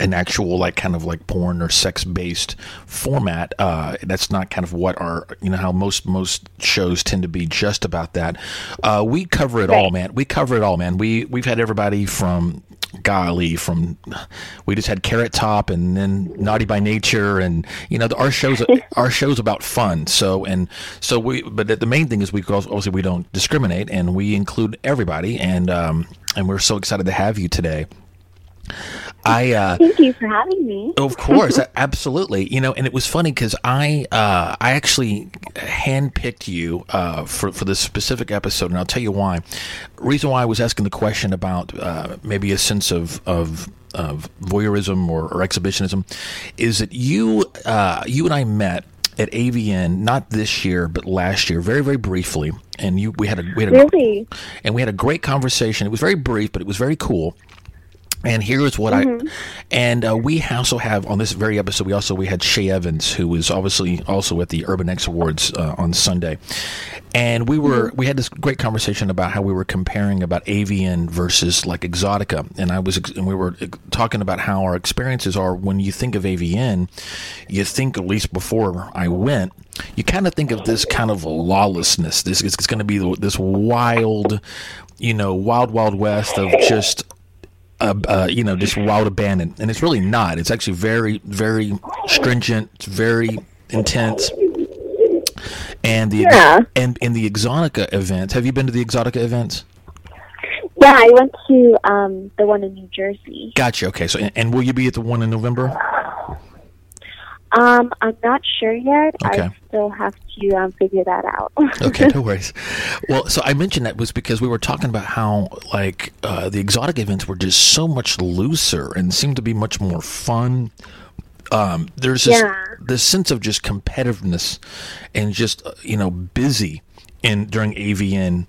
an actual like kind of like porn or sex based format. Uh, that's not kind of what our you know how most most shows tend to be just about that. Uh, we cover it all, man. We cover it all, man. We we've had everybody from golly from we just had carrot top and then naughty by nature and you know the, our shows our shows about fun so and so we but the- main thing is we also- obviously we don't discriminate and we include everybody and um and we're so excited to have you today i uh Thank you for having me. of course, absolutely. You know, and it was funny because I uh, I actually handpicked you uh, for for this specific episode, and I'll tell you why. Reason why I was asking the question about uh, maybe a sense of of of voyeurism or, or exhibitionism is that you uh, you and I met at AVN not this year but last year very very briefly and you we had a we had a Really? and we had a great conversation. It was very brief, but it was very cool. And here's what I, and uh, we also have on this very episode. We also we had Shay Evans, who was obviously also at the Urban X Awards uh, on Sunday, and we were we had this great conversation about how we were comparing about AVN versus like Exxxotica, and I was and we were talking about how our experiences are when you think of AVN, you think at least before I went, you kind of think of this kind of lawlessness. This is it's going to be this wild, you know, wild wild west of just uh, uh, you know, just wild abandon, and it's really not. It's actually very, very stringent. It's very intense. And the Yeah. and in the Exxxotica events, have you been to the Exxxotica events? Yeah, I went to um, the one in New Jersey. Gotcha. Okay. So, and, and will you be at the one in November? Um, I'm not sure yet. Okay. I still have to um, figure that out. Okay, no worries. Well, so I mentioned that was because we were talking about how like uh, the exotic events were just so much looser and seemed to be much more fun. Um, there's this Yeah. this sense of just competitiveness and just uh, you know busy in during AVN.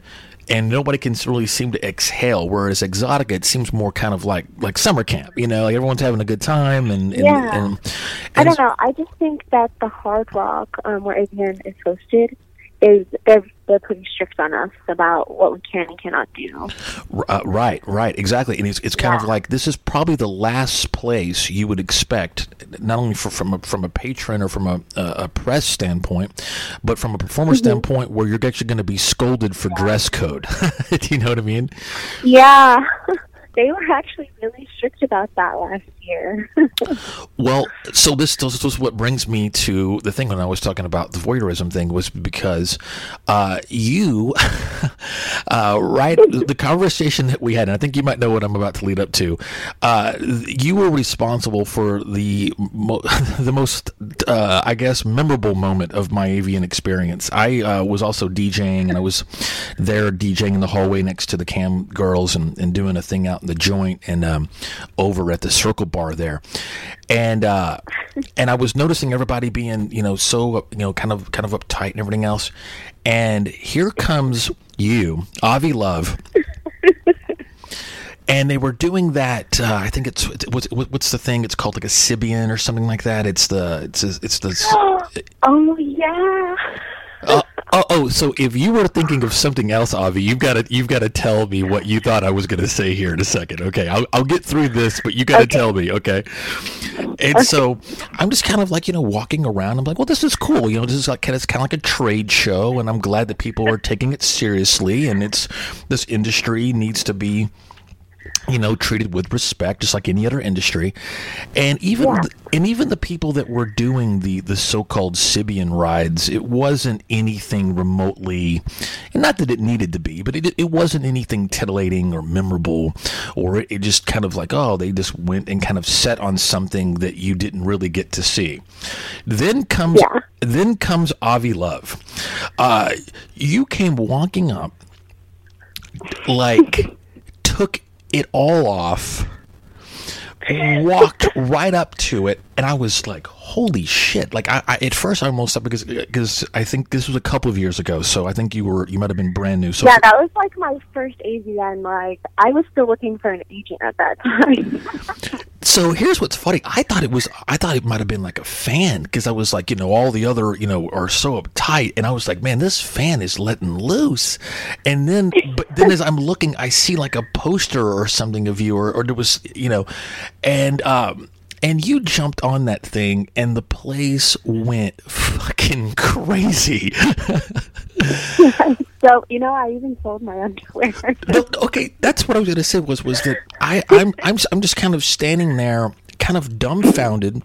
And nobody can really seem to exhale. Whereas Exxxotica, it seems more kind of like like summer camp. You know, like everyone's having a good time, and, and, Yeah. and, I don't know. I just think that the Hard Rock, um, where AVN is hosted, is they're they're pretty strict on us about what we can and cannot do. Uh, right, right, exactly. And it's, it's kind of like this is probably the last place you would expect, not only for, from a, from a patron or from a, a, press standpoint, but from a performer Mm-hmm. standpoint, where you're actually going to be scolded for dress code. Do you know what I mean? Yeah, they were actually really strict about that last year. Well, so this, this was what brings me to the thing when I was talking about the voyeurism thing was because uh, you, uh, right, the conversation that we had, and I think you might know what I'm about to lead up to. Uh, you were responsible for the mo- the most, uh, I guess, memorable moment of my AVN experience. I uh, was also DJing, and I was there DJing in the hallway next to the cam girls and, and doing a thing out in the joint and um, over at the circle bar there and uh, and I was noticing everybody being you know so you know kind of kind of uptight and everything else, and here comes you, Avi Love. And they were doing that. Uh, I think it's what's what's the thing? It's called like a Sybian or something like that. It's the it's it's the oh yeah. uh, oh, oh, so if you were thinking of something else, Avi, you've got to you've got to tell me what you thought I was going to say here in a second. Okay, I'll I'll get through this, but you got to Okay. tell me, okay? And so I'm just kind of like you know walking around. I'm like, well, this is cool. You know, this is like kind of, it's kind of like a trade show, and I'm glad that people are taking it seriously. And it's this industry needs to be you know treated with respect just like any other industry and even Yeah. and even the people that were doing the the so-called Sybian rides it wasn't anything remotely not that it needed to be but it, it wasn't anything titillating or memorable or it, it just kind of like oh they just went and kind of set on something that you didn't really get to see then comes Yeah. then comes Avi Love uh, you came walking up like took it all off walked right up to it and i was like holy shit like i, I at first i almost because because i think this was a couple of years ago so i think you were you might have been brand new so Yeah, that was like my first AVN. Like I was still looking for an agent at that time. So here's what's funny. I thought it was. I thought it might have been like a fan because I was like, you know, all the other, you know, are so uptight, and I was like, man, this fan is letting loose. And then, but then as I'm looking, I see like a poster or something of you, or, or there was, you know, and um, and you jumped on that thing, and the place went fucking crazy. so you know, I even sold my underwear. Okay, that's what I was going to say was was that I I'm I'm I'm just kind of standing there, kind of dumbfounded,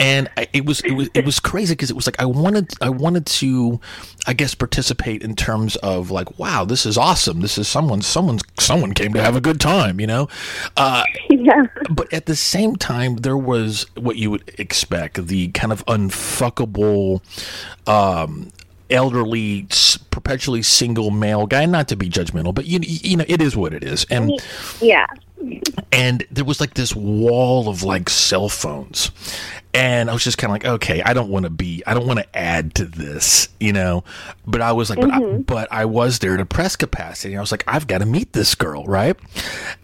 and I, it was it was it was crazy because it was like I wanted I wanted to, I guess, participate in terms of like, wow, this is awesome. This is someone someone's someone came to have a good time, you know. Uh, yeah. but at the same time, there was what you would expect the kind of unfuckable, um, elderly, perpetually single male guy. Not to be judgmental, but you, you know, it is what it is. And Yeah. and there was like this wall of like cell phones and i was just kind of like okay i don't want to be i don't want to add to this you know? But i was like but, I, mm-hmm. but i was there to press capacity. I was like i've got to meet this girl right?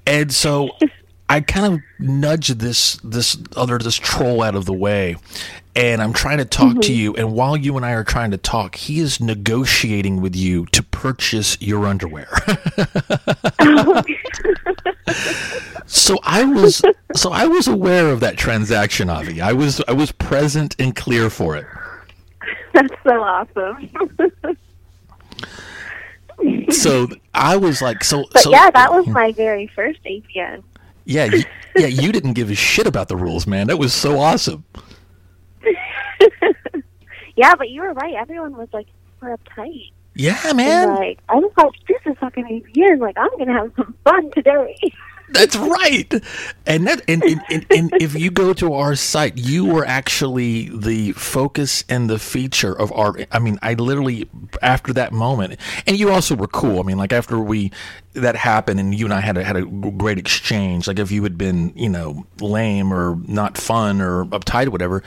And so i kind of nudged this this other this troll out of the way and i'm trying to talk to mm-hmm. you and while you and i are trying to talk he is negotiating with you to purchase your underwear So I was so I was aware of that transaction, Avi. I was I was present and clear for it. That's so awesome. So I was like, so But so yeah, that was hmm. my very first AVN. yeah you, yeah. You didn't give a shit about the rules, man. That was so awesome. Yeah, but you were right. Everyone was like super uptight. Yeah, And man. like I was like, this is fucking AVN. Like I'm gonna have some fun today. That's right. And that and, and, and, if you go to our site, you were actually the focus and the feature of our I mean, I literally after that moment and you also were cool. I mean, like after we that happened and you and I had a had a great exchange. Like if you had been, you know, lame or not fun or uptight or whatever,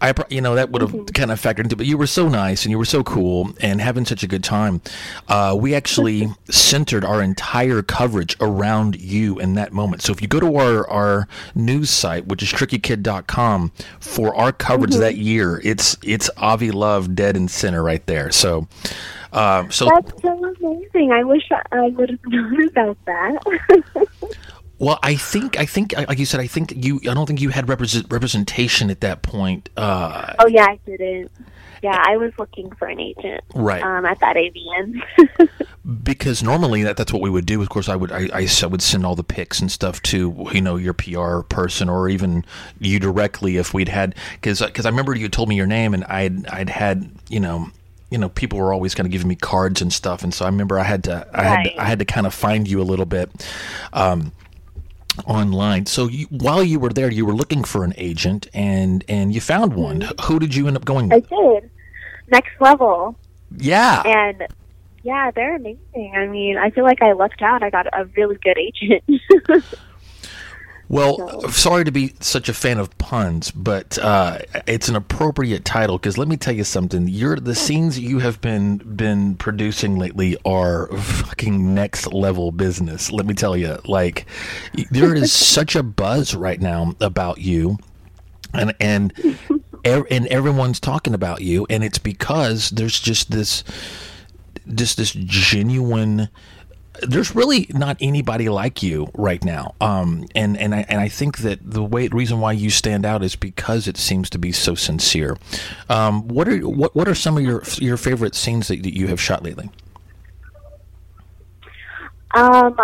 I you know, that would have kind of factored into but you were so nice and you were so cool and having such a good time. Uh, we actually centered our entire coverage around you and that moment. So if you go to our, our news site, which is trickykid.com, for our coverage that year, it's it's Avi Love dead and center right there. So um, so That's so amazing. I wish I, I would have known about that. well, I think I think like you said, I think you I don't think you had represent, representation at that point. Uh, oh yeah, I didn't. Yeah, I was looking for an agent Right. um, at that AVN. because normally that, that's what we would do. Of course, I would I, I would send all the pics and stuff to you know your PR person or even you directly if we'd had because because I remember you told me your name and I'd I'd had you know you know people were always kind of giving me cards and stuff and so I remember I had to I had to, I had to kind of find you a little bit. Um, online so you, while you were there you were looking for an agent and and you found one mm-hmm. who did you end up going with? I did. Next level. yeah And yeah, they're amazing. I mean, I feel like I lucked out. I got a really good agent. Well, sorry to be such a fan of puns, but uh, it's an appropriate title because let me tell you something. You're the scenes you have been been producing lately are fucking next level business. Let me tell you, like there is such a buzz right now about you, and and and everyone's talking about you, and it's because there's just this just this genuine there's really not anybody like you right now. Um, and and I and I think that the way reason why you stand out is because it seems to be so sincere. Um, what are what what are some of your your favorite scenes that, that you have shot lately? um,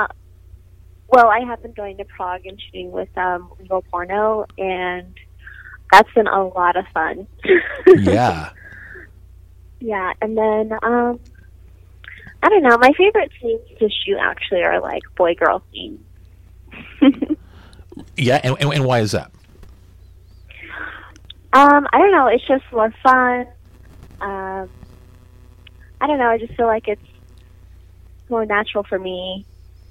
well, I have been going to Prague and shooting with um, Legal Porno, and that's been a lot of fun. Yeah. Yeah, and then um, I don't know. My favorite scenes to shoot actually are like boy girl scenes. Yeah, and, and, and why is that? Um, I don't know. It's just more fun. Um, I don't know. I just feel like it's more natural for me,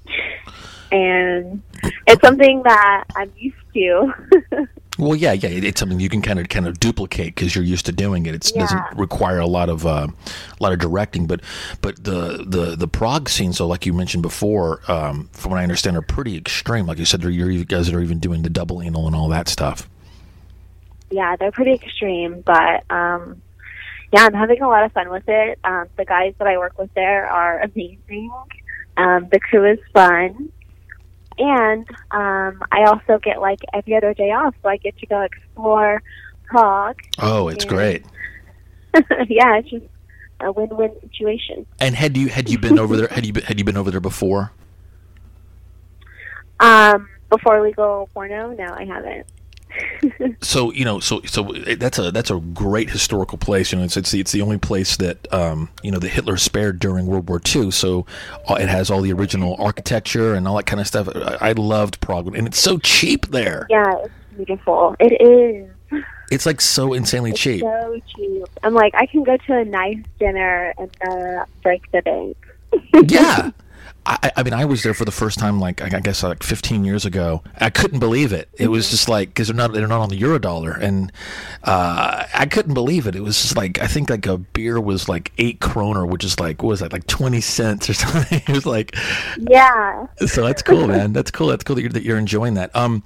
and it's something that I'm used to. Well, yeah, yeah, it, it's something you can kind of kind of duplicate because you're used to doing it. It Yeah. doesn't require a lot of uh, a lot of directing, but but the the the Prague scene, so like you mentioned before, um, from what I understand, are pretty extreme. Like you said, you're, you guys are even doing the double anal and all that stuff. yeah, they're pretty extreme, but um, yeah, I'm having a lot of fun with it. Um, the guys that I work with there are amazing. Um, the crew is fun. And um, I also get like every other day off, so I get to go explore Prague. Oh, it's Yeah. great. yeah, it's just a win-win situation. And had you had you been over there? Had you been, had you been over there before? Um, before legal porno, no, I haven't. So you know, so so that's a that's a great historical place. You know, it's it's the, it's the only place that um, you know that Hitler spared during World War II. So uh, it has all the original architecture and all that kind of stuff. I, I loved Prague, and it's so cheap there. Yeah, it's beautiful. It is. It's like so insanely cheap. So cheap. I'm like, I can go to a nice dinner and uh, break the bank. yeah. I, I mean, I was there for the first time, like I guess, like 15 years ago. I couldn't believe it. It was just like because they're not they're not on the eurodollar, and uh, I couldn't believe it. It was just like I think like a beer was like eight kroner, which is like what was that like 20 cents or something. it was like Yeah. so that's cool, man. That's cool. That's cool that you're, that you're enjoying that. Um,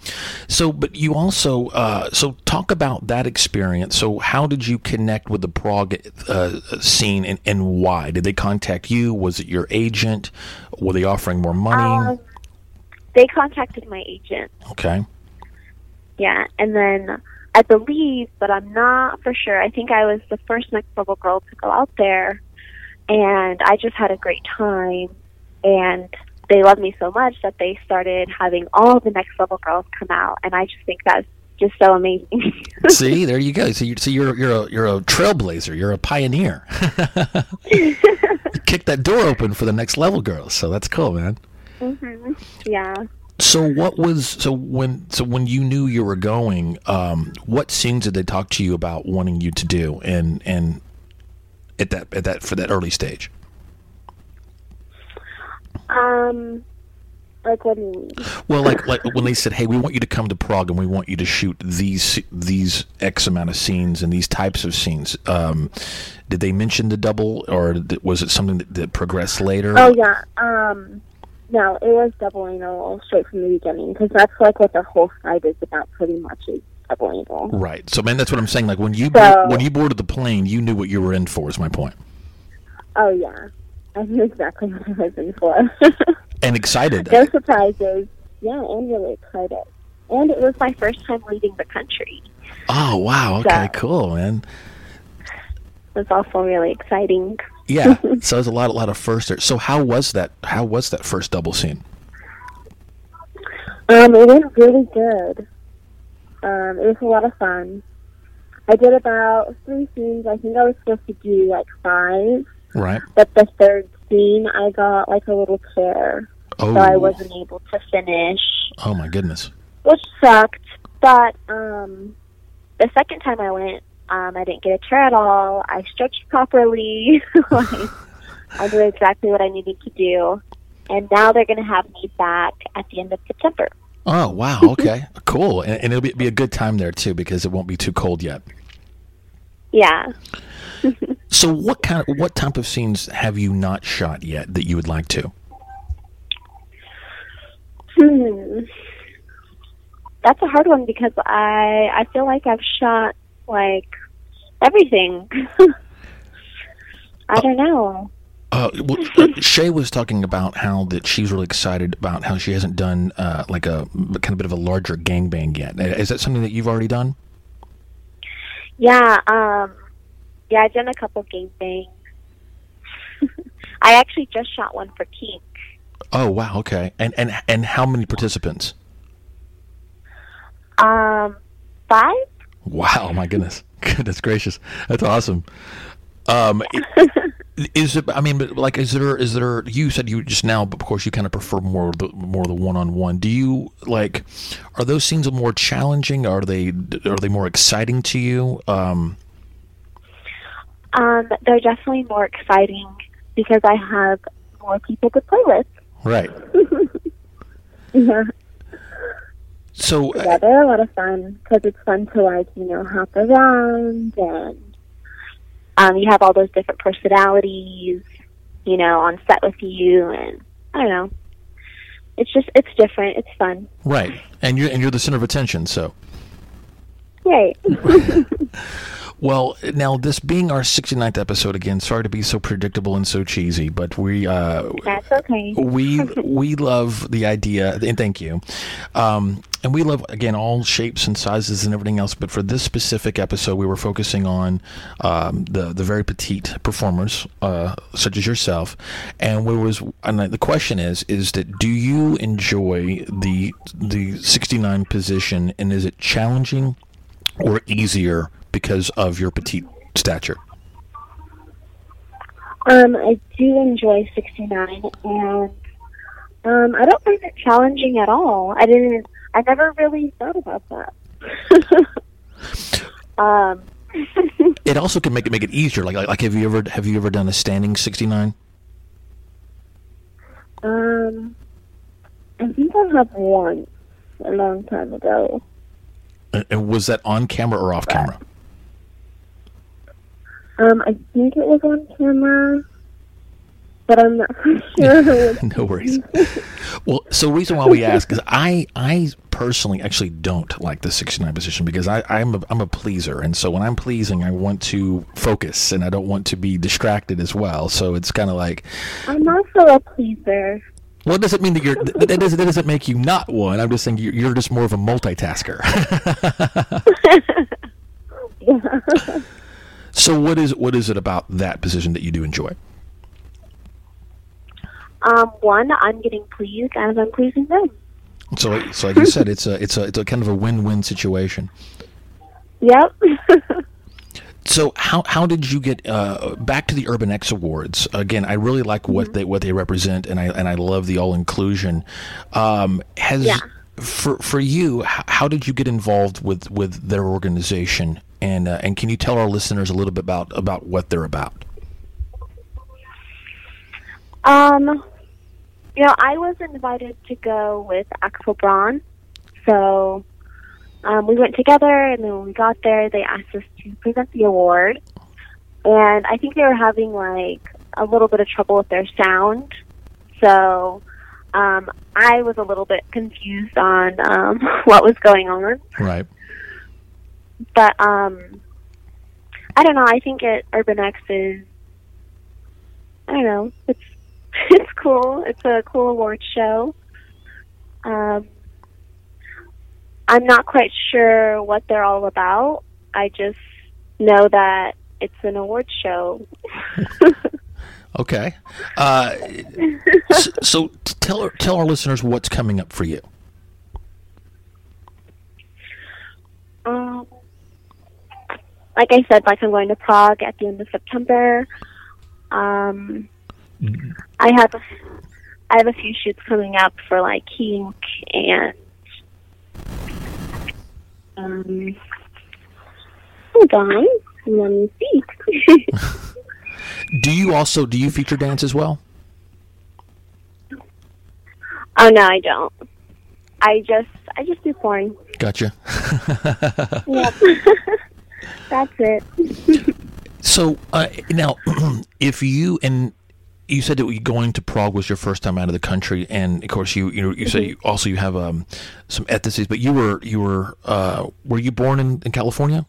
so but you also uh, so talk about that experience. So how did you connect with the Prague uh, scene and, and why did they contact you? Was it your agent? Were they offering more money? Um, they contacted my agent. okay. Yeah, and then I believe, but I'm not for sure. I think I was the first next level girl to go out there, and I just had a great time. And they loved me so much that they started having all the next level girls come out, and I just think that's just so amazing. See, there you go. So you so you're you're a you're a trailblazer. You're a pioneer. kicked that door open for the next level girls. So that's cool, man. hmm Yeah. So what was so when so when you knew you were going, um, what scenes did they talk to you about wanting you to do, and and at that at that for that early stage? Um, like what do you mean? Well, like like when they said, "Hey, we want you to come to Prague and we want you to shoot these these X amount of scenes and these types of scenes." Um, did they mention the double, or was it something that, that progressed later? Oh yeah. Um, no, it was double anal straight from the beginning because that's like what the whole site is about. Pretty much is double anal. Right. So, man, that's what I'm saying. Like when you So- when you boarded the plane, you knew what you were in for. Is my point. Oh yeah, I knew exactly what I was in for. And excited. no surprises. Yeah, and really excited. And it was my first time leaving the country. Oh wow. Okay. So- Cool, man. It was also really exciting. Yeah. so there's a lot, a lot of firsts. So how was that? How was that first double scene? Um, it went really good. Um, it was a lot of fun. I did about three scenes. I think I was supposed to do like five, Right. but the third scene I got like a little tear, Oh. so I wasn't able to finish, Oh my goodness. which sucked. But um, the second time I went, um, I didn't get a tear at all. I stretched properly. like, I knew exactly what I needed to do, and now they're going to have me back at the end of September. Oh wow. Okay. cool. And, and it'll be, be a good time there too because it won't be too cold yet. Yeah. So what kind of what type of scenes have you not shot yet that you would like to? Hmm. That's a hard one because I I feel like I've shot like everything. I don't know. Uh, well, uh, Shay was talking about how that she's really excited about how she hasn't done uh, like a kind of bit of a larger gangbang yet. Uh, Is that something that you've already done? Yeah, um yeah, I've done a couple game things. I actually just shot one for Kink. Oh wow. Okay. And and and how many participants? Um five? Wow, my goodness, goodness gracious, that's awesome. Um, is it? I mean, like, is there? Is there? You said you just now, but of course, you kind of prefer more of the more of the one on one. Do you like? Are those scenes more challenging? Are they? Are they more exciting to you? Um, Um, they're definitely more exciting because I have more people to play with. right. Yeah. So, Yeah, they're a lot of fun because it's fun to like you know hop around and um, you have all those different personalities, you know, on set with you, and I don't know. It's just it's different. It's fun. right, and you're and you're the center of attention. So, Right. Well, now this being our 69th episode again, sorry to be so predictable and so cheesy, but we uh, That's okay. we we love the idea, and thank you. Um, and we love again all shapes and sizes and everything else. But for this specific episode, we were focusing on um, the the very petite performers, uh, such as yourself. And we was and the question is is that do you enjoy the the 69 position, and is it challenging or easier because of your petite stature? Um, I do enjoy 69, and um, I don't find it challenging at all. I didn't. I never really thought about that. um, It also can make it make it easier. Like like, like have you ever have you ever done a standing 69? um, I think I have once a long time ago. And- And was that on camera or off camera? Um, I think it was on camera, but I'm not sure. no worries. Well, so the reason why we ask is I I personally actually don't like the 69 position because I I'm a, I'm a pleaser and so when I'm pleasing I want to focus and I don't want to be distracted as well. So it's kind of like I'm also a pleaser. well, it doesn't mean that you're that, that doesn't that doesn't make you not one. I'm just saying you're, you're just more of a multitasker. Yeah. So what is what is it about that position that you do enjoy? Um, one, I'm getting pleased as I'm pleasing them. So like- so like you said, it's a it's a it's a kind of a win-win situation. Yep. So how how did you get uh, back to the Urban X Awards? Again, I really like what they what they represent, and I and I love the all inclusion. Um, has Yeah. for for you, how, how did you get involved with with their organization? And uh, and can you tell our listeners a little bit about about what they're about? Um, you know, I was invited to go with Axel Braun, so um, we went together, and then when we got there, they asked us to present the award, and I think they were having like a little bit of trouble with their sound, so um, I was a little bit confused on um, what was going on. Right. But um I don't know, I think it Urban X is I don't know, it's it's cool. It's a cool award show. Um I'm not quite sure what they're all about. I just know that it's an award show. Okay. Uh, so t- tell our- tell our listeners what's coming up for you. Um, like I said, like I'm going to Prague at the end of September. Um, I have a, I have a few shoots coming up for like Kink and um, hold on, let me see. Do you also do you feature dance as well? oh no, I don't. I just I just do porn. Gotcha. Yep. That's it. So uh, now, if you and you said that going to Prague was your first time out of the country, and of course you you you say you also you have um, some ethnicities, but you were you were uh, were you born in, in California?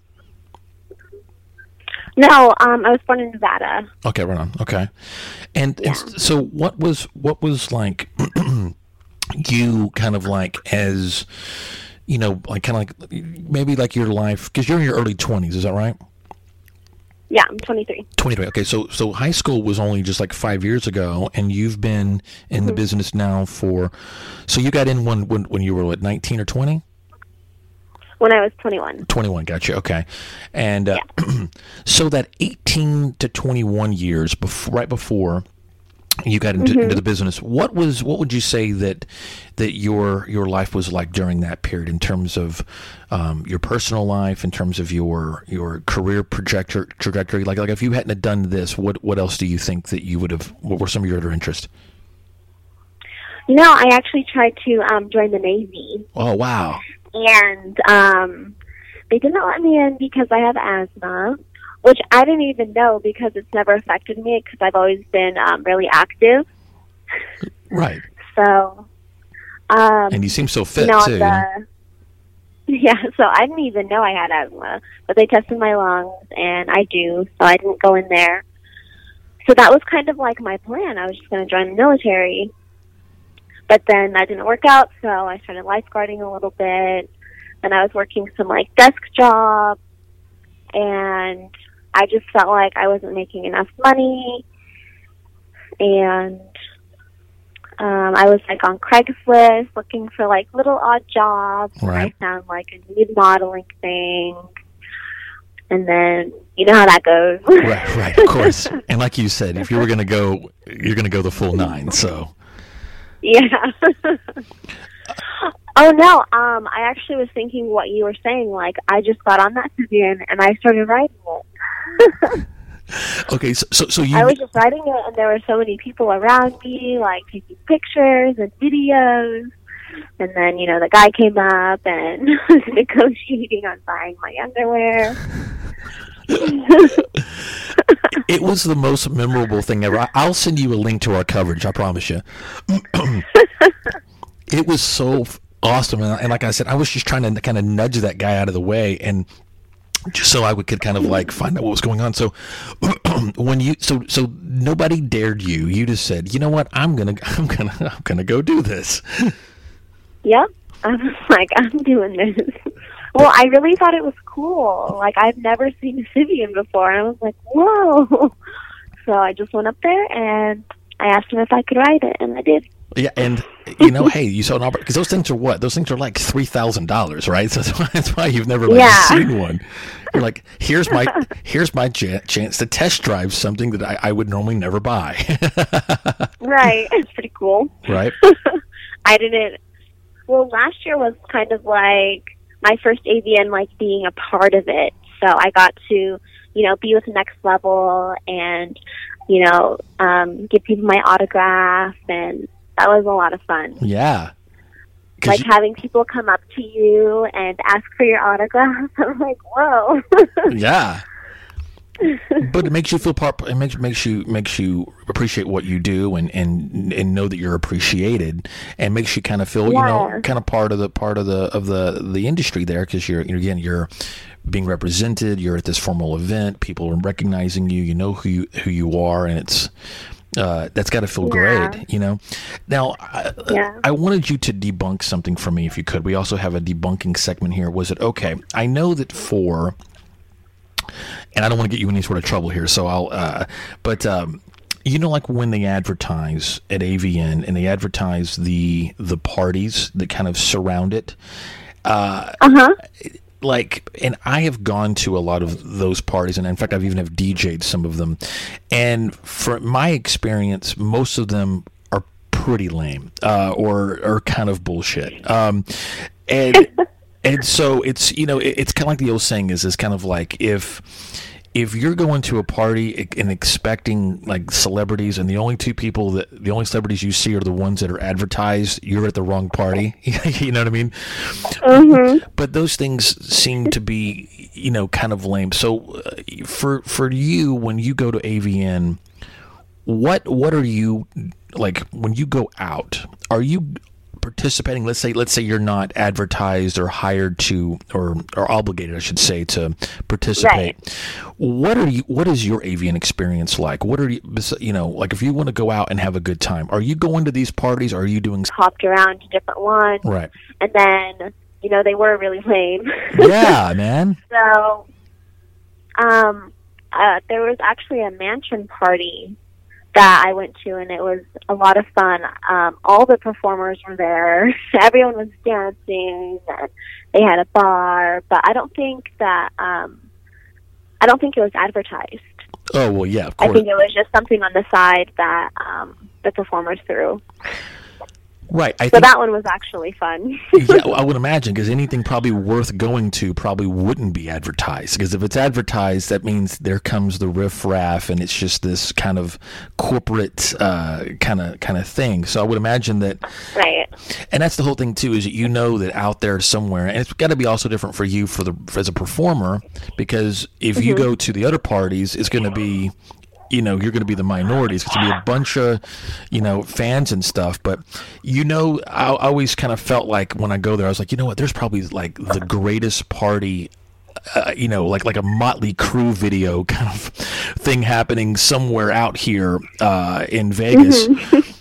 No, um, I was born in Nevada. Okay, right on. Okay, and, and so what was what was like you kind of like as you know like kind of like maybe like your life because you're in your early twenties, is that right? Yeah, I'm 23. 23. Okay, so so high school was only just like five years ago, and you've been in the business now for. So you got in when when, when you were what 19 or 20? When I was 21. 21. Gotcha. Okay, and uh, so that 18 to 21 years before, right before you got into, into the business, what was what would you say that that your your life was like during that period in terms of um, your personal life, in terms of your your career projector trajectory? Like like if you hadn't have done this, what what else do you think that you would have? What were some of your other interests? No, I actually tried to um, join the Navy, Oh wow! and um, they didn't let me in because I have asthma, which I didn't even know because it's never affected me because I've always been um, really active. Right, So, um, and you seem so fit you know, too. the, yeah, so I didn't even know I had asthma, but they tested my lungs, and I do, so I didn't go in there. So that was kind of like my plan. I was just going to join the military. But then that didn't work out, so I started lifeguarding a little bit. and I was working some like desk jobs, and I just felt like I wasn't making enough money. And um, I was like on Craigslist looking for like little odd jobs. and Right. I found like a nude modeling thing. And then you know how that goes. Right, right, of course. and like you said, if you were going to go, you're going to go the full nine. So yeah. oh no, um, I actually was thinking what you were saying. Like I just got on that Sybian and I started writing it. okay, so so, so you I was just writing it, and there were so many people around me, like taking pictures and videos. And then, you know, the guy came up and was negotiating on buying my underwear. it was the most memorable thing ever. I'll send you a link to our coverage. I promise you. it was so awesome, and like I said, I was just trying to kind of nudge that guy out of the way, and just so I could kind of like find out what was going on. So when you so so nobody dared you. You just said, you know what, I'm gonna I'm gonna I'm gonna go do this. Yep. I was like, I'm doing this. Well, I really thought it was cool. Like, I've never seen a Sybian before. And I was like, whoa. So I just went up there and I asked him if I could ride it, and I did. Yeah, and you know, hey, you saw an opportunity because those things are what? Those things are like three thousand dollars, right? So that's why, that's why you've never like Yeah. seen one. You're like, here's my here's my ch- chance to test drive something that I, I would normally never buy, Right. It's pretty cool. right? I didn't. Well, last year was kind of like my first AVN, like being a part of it. So I got to, you know, be with Next Level and, you know, um, give people my autograph, and that was a lot of fun. Yeah. Like you- having people come up to you and ask for your autograph. I'm like, whoa. yeah. but it makes you feel part. It makes makes you makes you appreciate what you do and and and know that you're appreciated, and makes you kind of feel you know kind of part of the part of the of the the industry there because you're you know, again you're being represented. You're at this formal event. People are recognizing you. You know who you who you are, and it's. Uh, that's got to feel Yeah. great, you know. Now, I, Yeah. I wanted you to debunk something for me, if you could. We also have a debunking segment here. Was it okay? I know that for and I don't want to get you in any sort of trouble here. So I'll, uh, but um, You know, like when they advertise at AVN and they advertise the the parties that kind of surround it. Uh huh. Like, and I have gone to a lot of those parties, and in fact, I've even have DJ'd some of them. And from my experience, most of them are pretty lame, uh, or or kind of bullshit. Um, and and so it's you know it, it's kind of like the old saying is is kind of like if if you're going to a party and expecting like celebrities and the only two people that the only celebrities you see are the ones that are advertised you're at the wrong party. You know what i mean? Mm-hmm. but those things seem to be you know kind of lame. So uh, for for you when you go to avn what what are you like when you go out are you participating let's say let's say you're not advertised or hired to or or obligated I should say to participate. Right. what are you what is your AVN experience like? What are you you know like if you want to go out and have a good time are you going to these parties? Are you doing Hopped around to different ones, right. And then you know they were really lame. yeah man. So, um, uh, there was actually a mansion party that I went to, and it was a lot of fun. Um, all the performers were there. Everyone was dancing, and they had a bar. But I don't think that um, I don't think it was advertised. oh well yeah of course. I think it was just something on the side that um, the performers threw. Right I So think that one was actually fun. yeah, I would imagine because anything probably worth going to probably wouldn't be advertised. Because if it's advertised, that means there comes the riffraff and it's just this kind of corporate kind of kind of thing. So I would imagine that, right. and that's the whole thing too, is that you know that out there somewhere, and it's got to be also different for you for the as a performer, because if you mm-hmm. go to the other parties, it's going to be you know you're going to be the minorities. It's going to be a bunch of you know fans and stuff. But you know, I, always kind of felt like when I go there, I was like, you know what? There's probably like the greatest party. Uh, you know, like like a Motley Crue video kind of thing happening somewhere out here uh, in Vegas.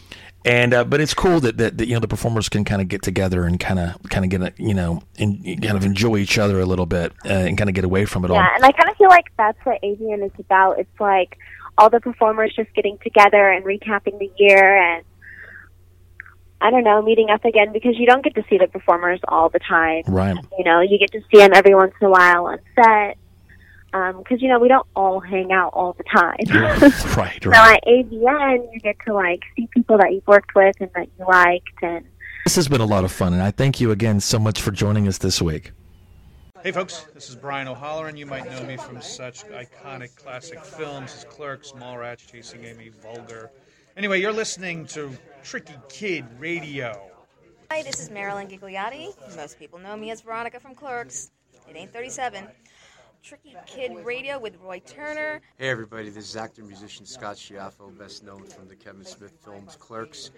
And uh, but it's cool that, that, that you know the performers can kind of get together and kind of kind of get a, you know and kind of enjoy each other a little bit uh, and kind of get away from it all. Yeah, and I kind of feel like that's what AVN is about. It's like all the performers just getting together and recapping the year and I don't know, meeting up again because you don't get to see the performers all the time. Right. You know, you get to see them every once in a while on set um, because you know we don't all hang out all the time. right. so Right. at AVN, you get to like see people that you've worked with and that you liked, and This has been a lot of fun, and I thank you again so much for joining us this week. Hey folks, this is Brian O'Halloran. You might know me from such iconic classic films as Clerks, Mallrats, Chasing Amy, Vulgar. Anyway, you're listening to Tricky Kid Radio. Hi, this is Marilyn Gigliotti. Most people know me as Veronica from Clerks. It ain't 37. Tricky Kid Radio with Roy Turner. Hey everybody, this is actor musician Scott Schiaffo, best known from the Kevin Smith films Clerks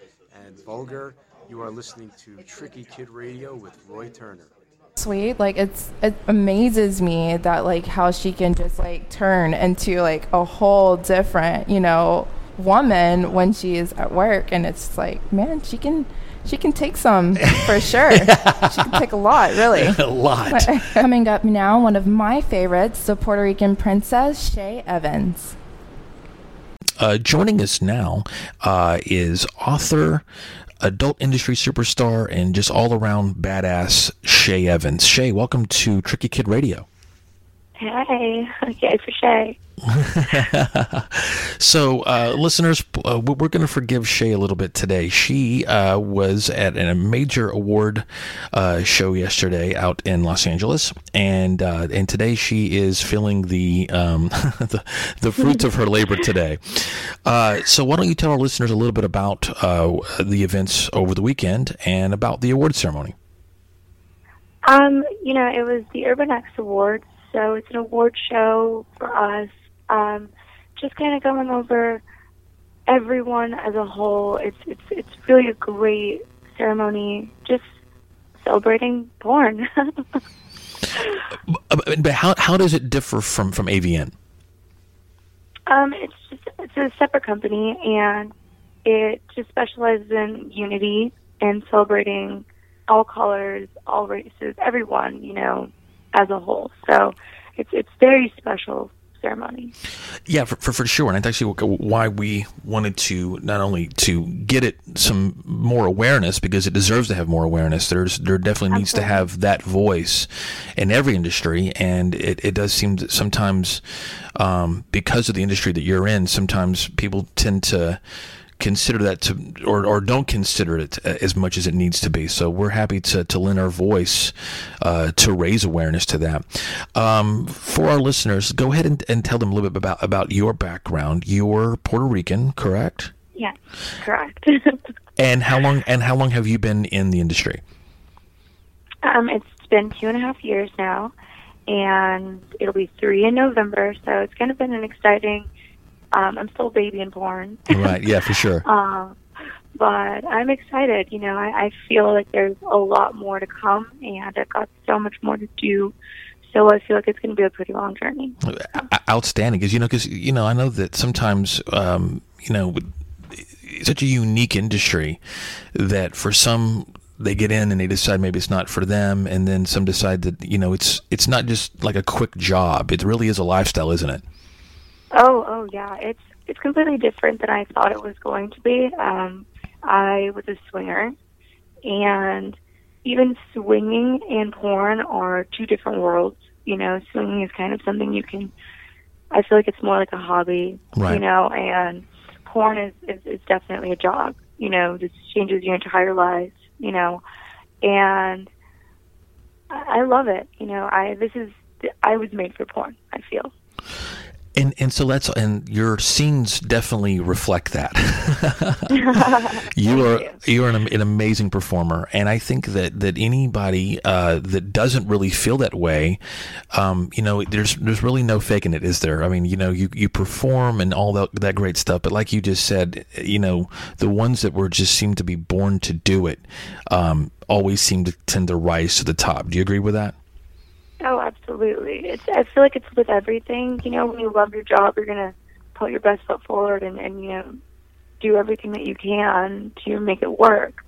and Vulgar. You are listening to Tricky Kid Radio with Roy Turner. Sweet like it's it amazes me that like how she can just like turn into like a whole different you know woman when she is at work and it's like man she can she can take some for sure. She can take a lot really. A lot. coming up now one of my favorites the puerto rican princess shay evans. Uh, joining us now uh, is author, adult industry superstar, and just all around badass Shay Evans. Shay, welcome to Tricky Kid Radio. Hey, okay for Shay. So, uh, listeners, uh, we- we're going to forgive Shay a little bit today. She uh, was at a major award uh, show yesterday out in Los Angeles, and uh, and today she is feeling the um, the, the fruits of her labor today. Uh, so, why don't you tell our listeners a little bit about uh, the events over the weekend and about the award ceremony? Um, you know, it was the Urban X Awards, so it's an award show for us. Um, just kind of going over everyone as a whole. It's it's it's really a great ceremony. Just celebrating porn. But how how does it differ from from AVN? um, it's just it's a separate company, and it just specializes in unity and celebrating all colors, all races, everyone. You know, as a whole. So it's it's very special ceremony. Yeah, for, for, for sure, and that's actually why we wanted to not only to get it some more awareness because it deserves to have more awareness. There's there definitely needs to have that voice in every industry, and it, it does seem that sometimes um, because of the industry that you're in, sometimes people tend to consider that to or, or don't consider it as much as it needs to be so we're happy to, to lend our voice uh, to raise awareness to that um, for our listeners go ahead and, and tell them a little bit about about your background you're puerto rican correct Yes, correct. and how long and how long have you been in the industry um, it's been two and a half years now, and it'll be three in November. So it's kind of been an exciting. Um, I'm still a baby and born. right yeah for sure Um, but I'm excited. You know, I, I feel like there's a lot more to come, and I've got so much more to do. So I feel like it's going to be a pretty long journey. Outstanding because you know because you know I know that sometimes um, you know it's such a unique industry that for some they get in and they decide maybe it's not for them and then some decide that you know it's it's not just like a quick job it really is a lifestyle isn't it Oh, oh yeah, it's it's completely different than I thought it was going to be. Um, I was a swinger, and even swinging and porn are two different worlds. You know, swinging is kind of something you can. I feel like it's more like a hobby, Right. you know, and porn is, is is definitely a job. You know, this changes your entire life. You know, and I I love it. You know, I this is I was made for porn. I feel. And and so that's and your scenes definitely reflect that. You are you. are an, an amazing performer. And i think that that anybody uh, that doesn't really feel that way um, you know there's there's really no faking it is there? I mean you know you you perform and all that that great stuff. But like you just said you know the ones that were just seem to be born to do it um, always seem to tend to rise to the top. Do you agree with that absolutely. It's. I feel like it's with everything. You know, when you love your job, you're gonna put your best foot forward and and you know do everything that you can to make it work.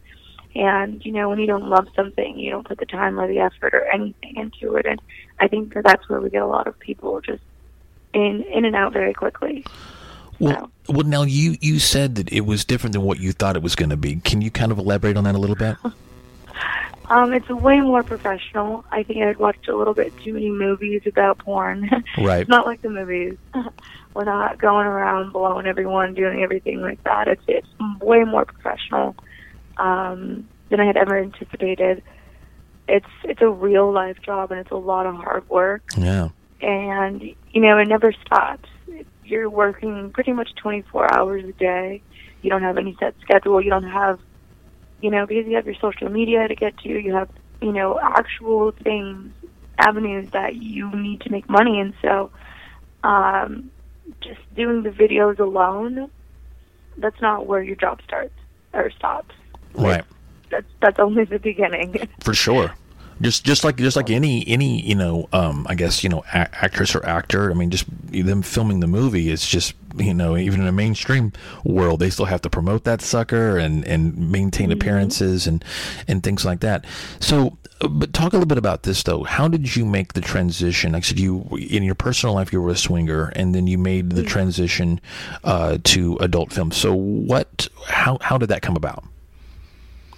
And you know, when you don't love something, you don't put the time or the effort or anything into it. And I think that that's where we get a lot of people just in in and out very quickly. well, well now you you said that it was different than what you thought it was going to be can you kind of elaborate on that a little bit Um, it's way more professional. I think I'd watched a little bit too many movies about porn. Right. it's not like the movies. We're not going around blowing everyone, doing everything like that. It's it's way more professional um, than I had ever anticipated. It's it's a real life job and it's a lot of hard work yeah and you know it never stops. You're working pretty much 24 hours a day. You don't have any set schedule. You don't have, you know, because you have your social media to get to. You have, you know, actual things, avenues that you need to make money. And so, um, just doing the videos alone, that's not where your job starts or stops. right That's that's only the beginning. for sure just just like just like any any you know um i guess you know a- actress or actor i mean just them filming the movie it's just you know even in a mainstream world they still have to promote that sucker and and maintain appearances and and things like that. So uh, but talk a little bit about this though. How did you make the transition? Like i said you in your personal life you were a swinger and then you made the transition uh to adult film. So what how how did that come about?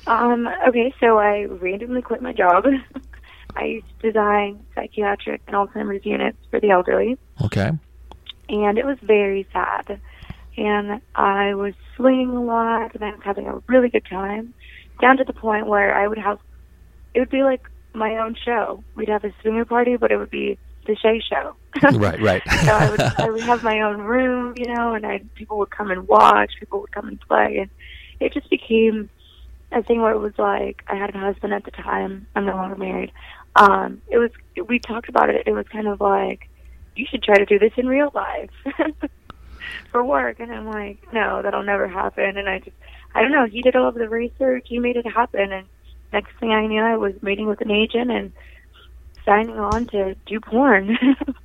Um, okay, so I randomly quit my job. I used to design psychiatric and Alzheimer's units for the elderly, okay and it was very sad. And I was swinging a lot, and I was having a really good time, down to the point where I would have, it would be like my own show. We'd have a swinger party, but it would be the Shay Show. right right so I would I would have my own room, you know, and I people would come and watch, people would come and play, and it just became a thing where it was like I had a husband at the time. I'm no longer married. Um, it was we talked about it. It was kind of like you should try to do this in real life for work, and I'm like, no, that'll never happen. And I just I don't know. He did all of the research. He made it happen, and next thing I knew, I was meeting with an agent and signing on to do porn.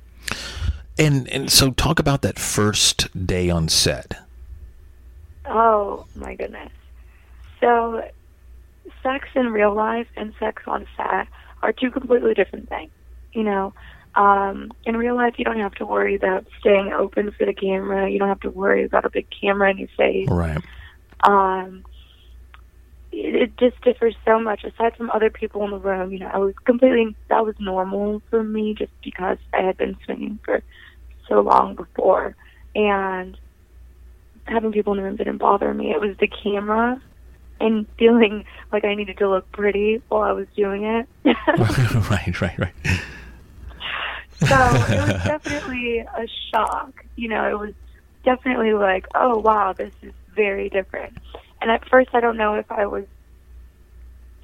And and so talk about that first day on set. Oh my goodness. So, sex in real life and sex on set are two completely different things. You know, Um, in real life, you don't have to worry about staying open for the camera. You don't have to worry about a big camera in your face. Right. Um, it, it just differs so much. Aside from other people in the room, you know, I was completely that was normal for me just because I had been swinging for so long before, and having people in the room didn't bother me. It was the camera and feeling like I needed to look pretty while I was doing it. right, right, right. So it was definitely a shock. You know, it was definitely like, oh wow, this is very different. And at first, I don't know if I was.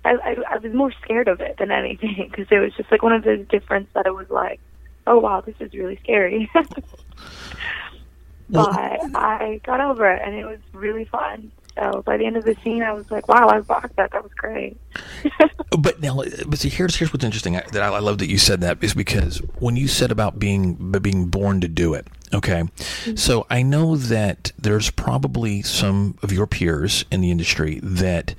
I, I, I was more scared of it than anything because it was just like one of those difference that it was like, oh wow, this is really scary. but I got over it and it was really fun. So by the end of the scene, I was like, "Wow, I rocked that. That was great." but now, but see, here's here's what's interesting. I, that I, I love that you said that is because when you said about being being born to do it, okay. Mm-hmm. So I know that there's probably some of your peers in the industry that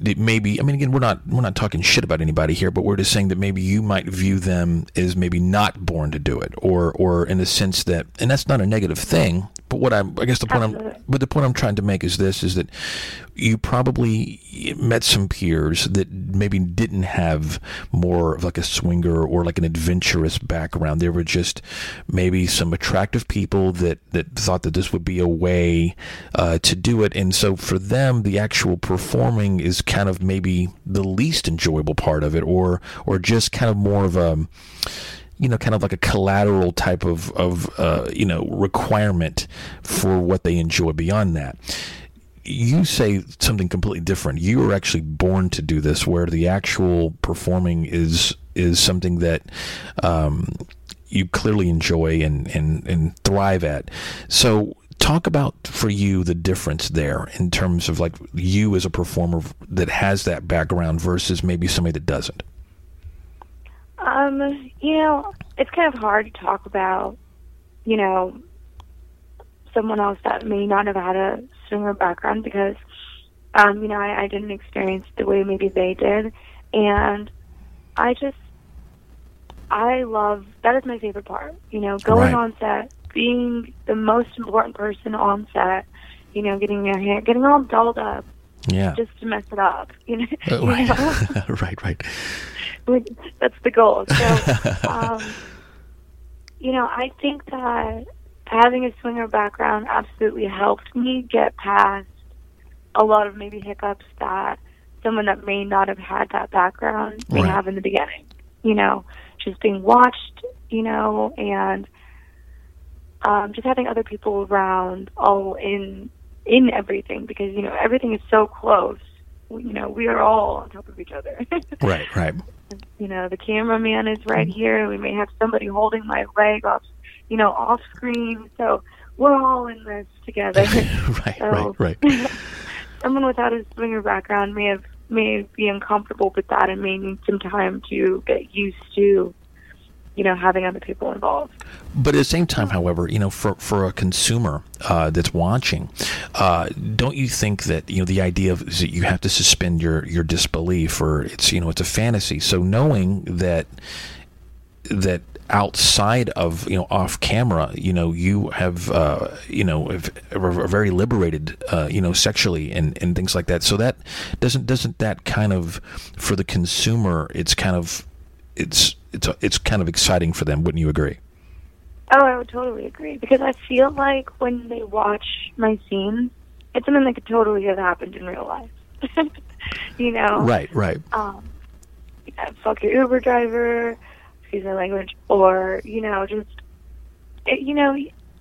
maybe I mean again we're not we're not talking shit about anybody here, but we're just saying that maybe you might view them as maybe not born to do it, or or in the sense that, and that's not a negative thing. But what I'm, I guess the point I'm, but the point I'm trying to make is this: is that you probably met some peers that maybe didn't have more of like a swinger or like an adventurous background. They were just maybe some attractive people that that thought that this would be a way uh, to do it, and so for them, the actual performing is kind of maybe the least enjoyable part of it, or or just kind of more of a you know, kind of like a collateral type of, of uh, you know, requirement for what they enjoy beyond that. You say something completely different. You are actually born to do this, where the actual performing is is something that um, you clearly enjoy and, and, and thrive at. So, talk about for you the difference there in terms of like you as a performer that has that background versus maybe somebody that doesn't. Um, you know, it's kind of hard to talk about, you know, someone else that may not have had a swinger background because, um, you know, I, I didn't experience the way maybe they did. And I just, I love, that is my favorite part, you know, going right. on set, being the most important person on set, you know, getting your hair, getting all dolled up, yeah, just to mess it up, you know, uh, right. You know? right, right. that's the goal. So, um, you know, I think that having a swinger background absolutely helped me get past a lot of maybe hiccups that someone that may not have had that background may right. have in the beginning. You know, just being watched, you know, and um, just having other people around all in in everything because you know everything is so close. You know, we are all on top of each other. right, right you know, the cameraman is right here. We may have somebody holding my leg off, you know, off screen. So we're all in this together. right, so, right, right. someone without a swinger background may have may be uncomfortable with that and may need some time to get used to you know, having other people involved. But at the same time, however, you know, for, for a consumer uh, that's watching, uh, don't you think that you know the idea of is that you have to suspend your your disbelief, or it's you know it's a fantasy. So knowing that that outside of you know off camera you know you have uh, you know are very liberated uh, you know sexually and, and things like that so that doesn't doesn't that kind of for the consumer it's kind of it's it's it's kind of exciting for them. Wouldn't you agree? Oh, I would totally agree because I feel like when they watch my scenes, it's something that could totally have happened in real life. you know? Right, right. Um, yeah, fuck your Uber driver, excuse my language, or you know, just it, you know,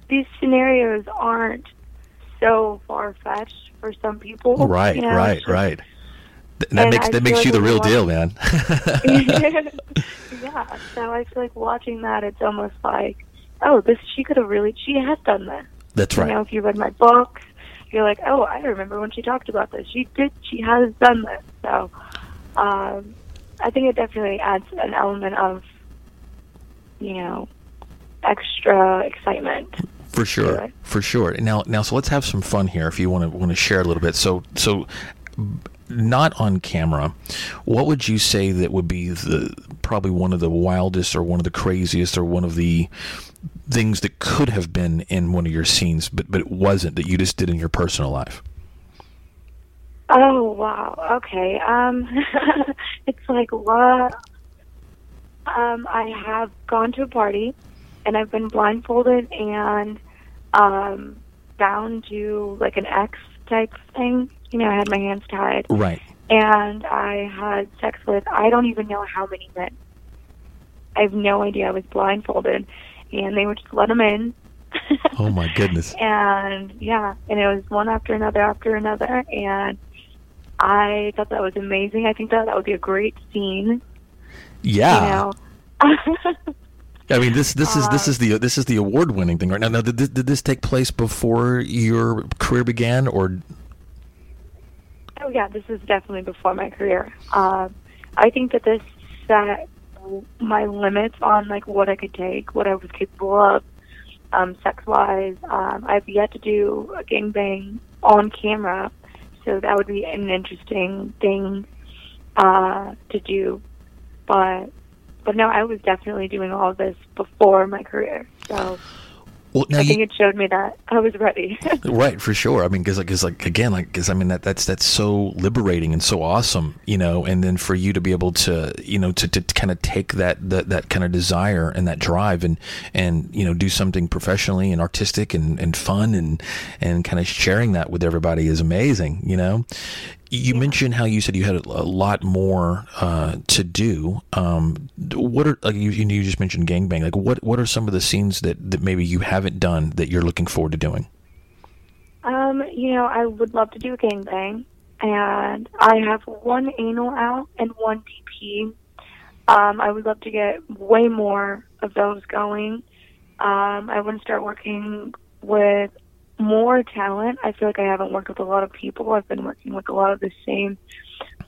these scenarios aren't so far fetched for some people. Right, you know? right, just, right. That makes that makes like you the real deal, man. yeah. So I feel like watching that, it's almost like, oh, this she could have really she has done this. That's right. You know, if you read my books, you're like, oh, I remember when she talked about this. She did. She has done this. So, um, I think it definitely adds an element of, you know, extra excitement. For sure, for sure. Now, now, so let's have some fun here. If you want to want to share a little bit. So, so not on camera, what would you say that would be the probably one of the wildest or one of the craziest or one of the things that could have been in one of your scenes, but but it wasn't that you just did in your personal life? Oh wow. Okay. Um, it's like what? Um, I have gone to a party, and I've been blindfolded and um, bound to like an X type thing. You know, I had my hands tied, Right. and I had sex with I don't even know how many men. I have no idea. I was blindfolded, and they would just let them in. Oh my goodness. and yeah, and it was one after another after another, and I thought that was amazing. I think that that would be a great scene. Yeah. You know. I mean, this this is this uh, is the this is the award winning thing right now. Now, did did this take place before your career began, or Oh yeah, this is definitely before my career. Um, I think that this set my limits on like what I could take, what I was capable of, um, sex wise. Um, I've yet to do a gangbang on camera, so that would be an interesting thing uh, to do. But but no, I was definitely doing all this before my career, so well, now I you, think it showed me that I was ready. right for sure. I mean, because like, 'cause, like again, like because I mean that that's that's so liberating and so awesome, you know. And then for you to be able to, you know, to, to kind of take that that that kind of desire and that drive and and you know do something professionally and artistic and and fun and and kind of sharing that with everybody is amazing, you know. You mentioned how you said you had a, lot more uh, to do. Um, what are like you, you just mentioned gangbang? Like what what are some of the scenes that, that maybe you haven't done that you're looking forward to doing? Um, you know, I would love to do a gangbang, and I have one anal out and one DP. Um, I would love to get way more of those going. Um, I want to start working with more talent. I feel like I haven't worked with a lot of people. I've been working with a lot of the same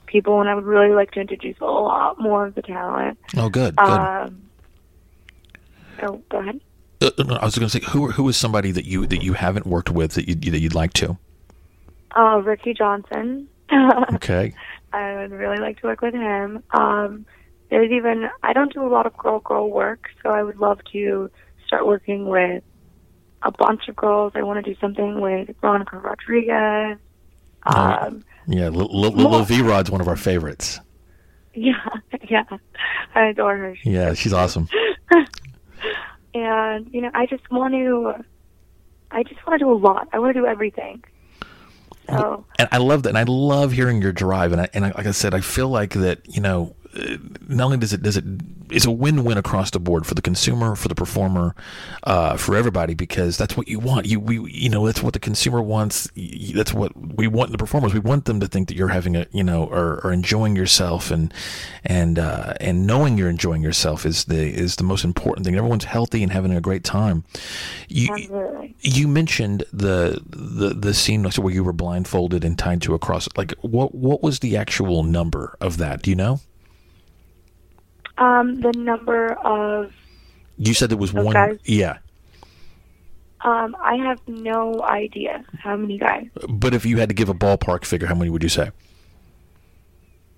people, and I would really like to introduce a lot more of the talent. Oh, good, good. Um, oh, go ahead. Uh, no, I was going to say, who who is somebody that you that you haven't worked with that you that you'd like to? Uh, Ricky Johnson. Okay. I would really like to work with him. Um, there's even I don't do a lot of girl girl work, so I would love to start working with a bunch of girls. I want to do something with Veronica Rodriguez. Um, Yeah, Lil, V Rod's one of our favorites. yeah, yeah, I adore her. Yeah, she's awesome. And you know, I just want to, I just want to do a lot. I want to do everything. So And I love that, and I love hearing your drive. And I, and I, like I said, I feel like that. You know, not only does it does it it's a win win across the board for the consumer, for the performer, uh, for everybody because that's what you want. You we you know that's what the consumer wants. That's what we want the performers. We want them to think that you're having a you know or, or enjoying yourself and and uh, and knowing you're enjoying yourself is the is the most important thing. Everyone's healthy and having a great time. You, absolutely. you mentioned the the the scene where you were blindfolded and tied to a cross. Like what what was the actual number of that? Do you know? Um, the number of You said there was one. guys? Yeah, um, I have no idea how many guys. but if you had to give a ballpark figure, how many would you say?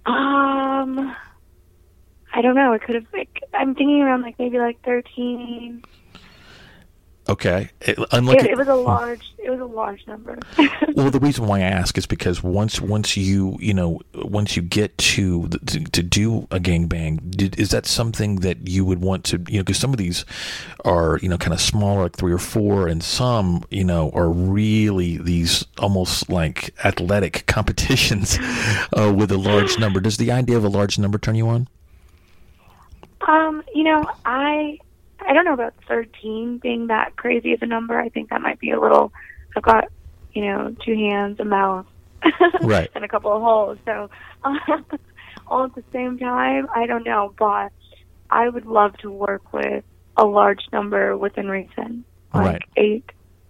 Um, I don't know. It could have. Like, I'm thinking around like maybe like thirteen. Okay, It- unlike It, it was a large. It was a large number. well, the reason why I ask is because once once you you know once you get to to, to do a gangbang, did, is that something that you would want to you know because some of these are you know kind of smaller like three or four, and some you know are really these almost like athletic competitions uh, with a large number. Does the idea of a large number turn you on? um, you know, I I don't know about thirteen being that crazy of a number. I think that might be a little. I've got you know two hands, a mouth, Right. and a couple of holes. So all at the same time, I don't know, but I would love to work with a large number within reason, like Right. eight.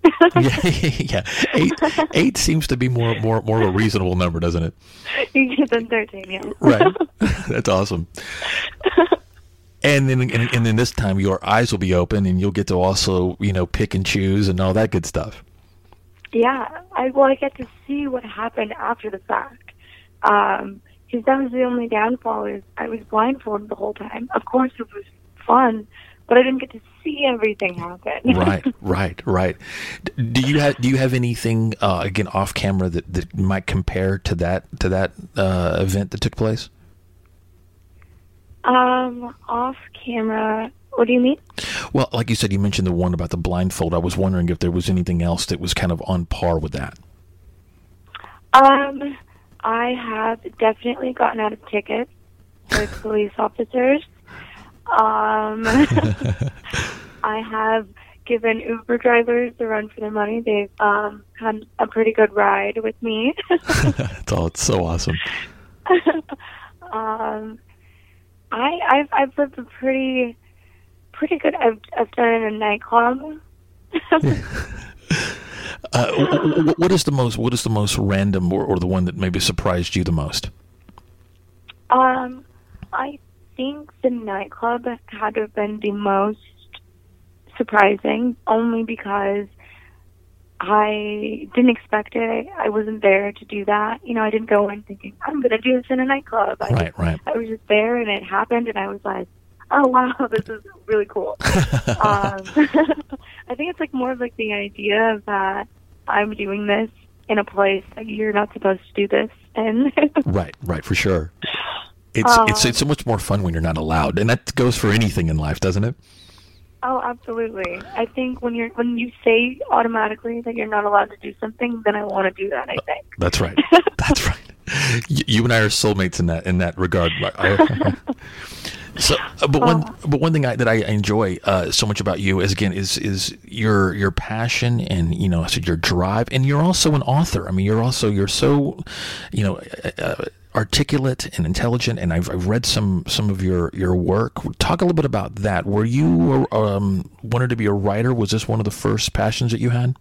yeah, yeah. Eight, eight seems to be more more more of a reasonable number, doesn't it? than thirteen. Yeah. Right. That's awesome. And then, and, and then this time your eyes will be open, and you'll get to also, you know, pick and choose and all that good stuff. Yeah, I well, I get to see what happened after the fact. Um, because that was the only downfall is I was blindfolded the whole time. Of course, it was fun, but I didn't get to see everything happen. right, right, right. Do you have do you have anything uh, again off camera that, that might compare to that to that uh, event that took place? Um, off camera. What do you mean? Well, like you said, you mentioned the one about the blindfold. I was wondering if there was anything else that was kind of on par with that. Um, I have definitely gotten out of tickets with police officers. Um, I have given Uber drivers the run for their money. They've um, had a pretty good ride with me. it's all it's so awesome. um, I I've I've lived a pretty pretty good. I've I've done it in a nightclub. Uh, what is the most what is the most random or, or the one that maybe surprised you the most? Um, I think the nightclub had to have been the most surprising, only because I didn't expect it. I wasn't there to do that. You know, I didn't go in thinking I'm going to do this in a nightclub. I, Right, right. I was just there, and it happened, and I was like, "Oh wow, this is really cool." um, I think it's like more of like the idea that I'm doing this in a place that you're not supposed to do this in. Right, right, for sure. It's it's Um, it's so much more fun when you're not allowed, and that goes for anything in life, doesn't it? Oh, absolutely. I think when you're when you say automatically that you're not allowed to do something, then I want to do that. I think. That's right. That's right. You, you and I are soulmates in that in that regard. I- so, uh, but one but one thing I, that I enjoy uh, so much about you is again is is your your passion and you know I said your drive and you're also an author. I mean you're also you're so you know uh, uh, articulate and intelligent and I've, I've read some some of your your work. Talk a little bit about that. Were you um, wanted to be a writer? Was this one of the first passions that you had?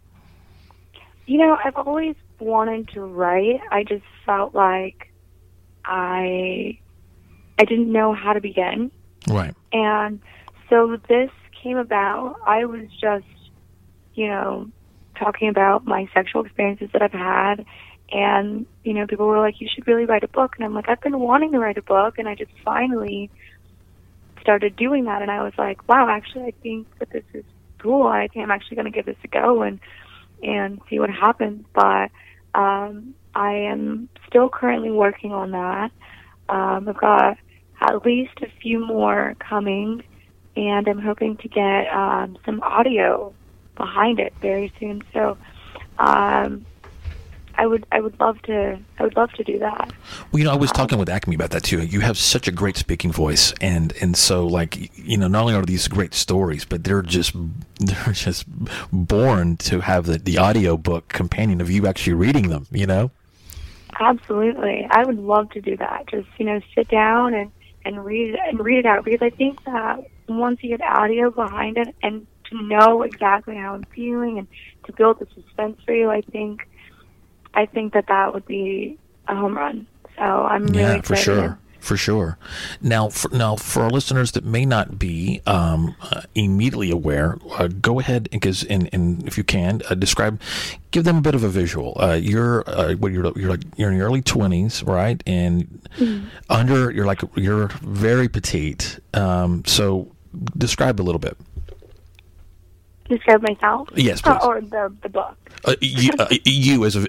You know, I've always wanted to write. I just felt like I I didn't know how to begin. Right. And so this came about. I was just, you know, talking about my sexual experiences that I've had. And, you know, people were like, you should really write a book. And I'm like, I've been wanting to write a book. And I just finally started doing that. And I was like, wow, actually, I think that this is cool. I think I'm actually going to give this a go and, and see what happens. But, um, I am still currently working on that. Um, I've got at least a few more coming, and I'm hoping to get um, some audio behind it very soon. So, um, I would I would love to I would love to do that. Well, you know, I was um, talking with Acme about that too. You have such a great speaking voice, and and so like you know, not only are these great stories, but they're just they're just born to have the the audio book companion of you actually reading them. You know. Absolutely, I would love to do that. Just you know, sit down and and read it and read it out because I think that once you get audio behind it and to know exactly how I'm feeling and to build the suspense for you, I think I think that that would be a home run. So I'm really yeah, for excited. sure. For sure. Now, for, now for our listeners that may not be um, uh, immediately aware, uh, go ahead because, and, and if you can, uh, describe, give them a bit of a visual. Uh, you're, uh, what you're, you're like, you're in your early twenties, right? And under, you're like, you're very petite. Um, so describe a little bit. Describe myself. Yes, please. or the the book. Uh, you, uh, you as a,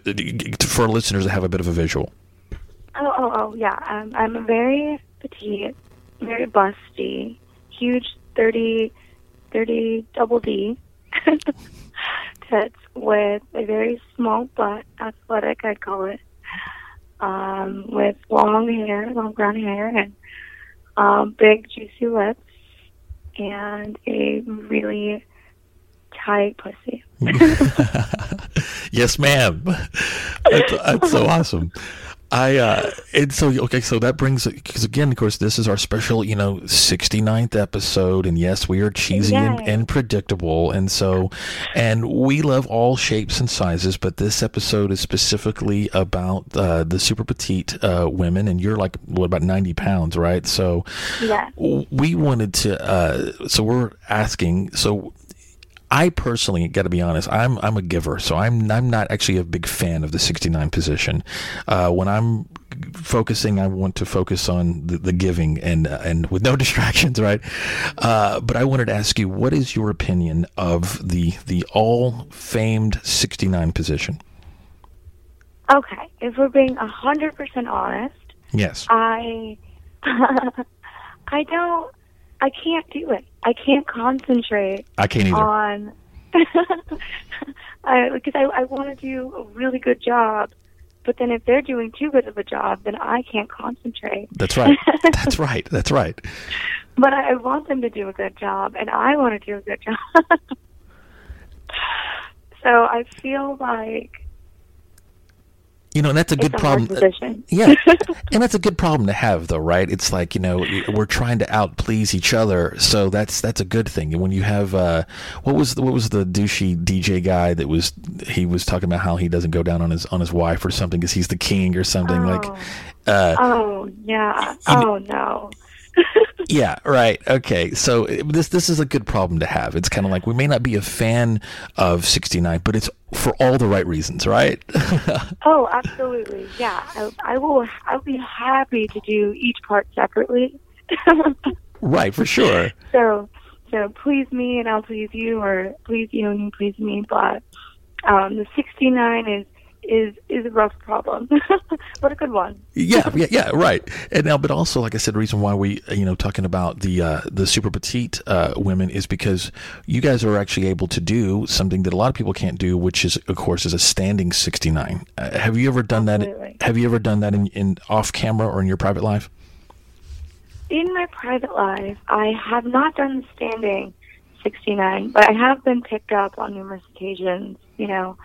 for listeners that have a bit of a visual. Oh, oh, oh, yeah. Um, I'm a very petite, very busty, huge 30, 30 double D tits with a very small butt, athletic, I'd call it, um, with long hair, long brown hair, and um, big, juicy lips, and a really tight pussy. yes, ma'am. That's, that's so awesome. I uh and so okay so that brings because again of course this is our special you know 69th episode and yes we are cheesy and, and predictable and so and we love all shapes and sizes but this episode is specifically about uh, the super petite uh, women and you're like what about 90 pounds right so Yeah. we wanted to uh so we're asking so I personally got to be honest. I'm I'm a giver, so I'm I'm not actually a big fan of the 69 position. Uh, when I'm focusing, I want to focus on the, the giving and uh, and with no distractions, right? Uh, but I wanted to ask you, what is your opinion of the the all famed 69 position? Okay, if we're being a hundred percent honest, Yes. I I don't I can't do it. I can't concentrate I can't either. on I because I, I want to do a really good job, but then if they're doing too good of a job, then I can't concentrate. That's right. That's right. That's right. But I, I want them to do a good job, and I want to do a good job. so I feel like You know, and that's a good a problem. hard. Yeah, and that's a good problem to have, though, right? It's like you know we're trying to out please each other, so that's that's a good thing. And when you have uh, what was the, what was the douchey DJ guy that was he was talking about how he doesn't go down on his on his wife or something because he's the king or something like. Oh. Uh, oh yeah. Oh no. Yeah, right. Okay. So uh, this this is a good problem to have. It's kind of like we may not be a fan of 69, but it's for all the right reasons, right? Oh, absolutely. Yeah, I, I will. I'll be happy to do each part separately. right, for sure. so, so please me and I'll please you, or please you and you please me. But um, the 69 is is is a rough problem, but a good one. Yeah, yeah, yeah, right. And now, but also, like I said, the reason why we, you know, talking about the uh, the super petite uh, women is because you guys are actually able to do something that a lot of people can't do, which is, of course, is a standing sixty nine. Uh, have you ever done Absolutely. that? Have you ever done that in, in off camera or in your private life? In my private life, I have not done the standing 69, but I have been picked up on numerous occasions. You know,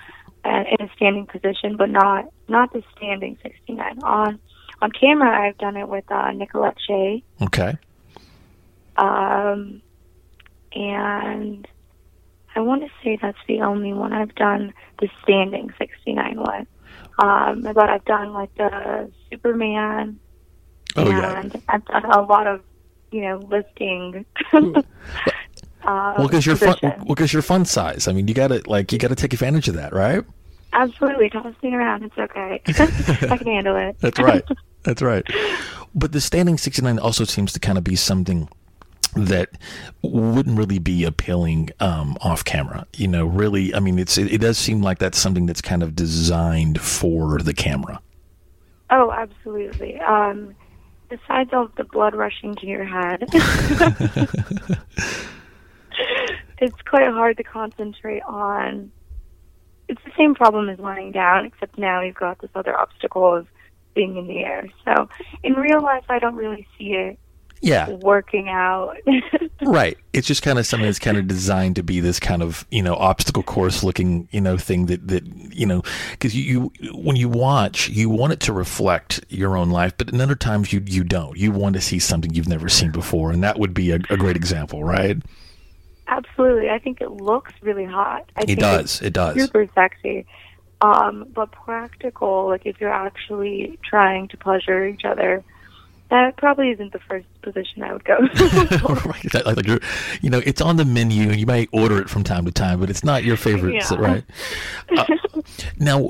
uh, in a standing position, but not not the standing 69. On on camera, I've done it with uh, Nicolette Shea, Okay. um, and I want to say that's the only one I've done the standing 69 with. Um, but I've done like the Superman, Oh yeah. and I've done a lot of you know lifting. uh, Well, because you're fun. Well, because you're fun size. I mean, you gotta like you gotta take advantage of that, right? Absolutely, toss me around. It's okay. I can handle it. That's right. That's right. But the standing 69 also seems to kind of be something that wouldn't really be appealing um, off camera. You know, really, I mean, it's it, it does seem like that's something that's kind of designed for the camera. Oh, absolutely. Um, besides all the blood rushing to your head, it's quite hard to concentrate on. It's the same problem as lying down, except now you've got this other obstacle of being in the air. So in real life, I don't really see it Yeah, working out. right. It's just kind of something that's kind of designed to be this kind of you know obstacle course looking you know thing that that you know because you, you when you watch you want it to reflect your own life, but in other times you you don't. You want to see something you've never seen before, and that would be a, a great example, right? Absolutely. I think it looks really hot. I It think does. It does. super sexy. Um, but practical, like if you're actually trying to pleasure each other, that probably isn't the first position I would go. right. Like, you're, you know, it's on the menu, and you may order it from time to time, but it's not your favorite, Yeah. right? Uh, now,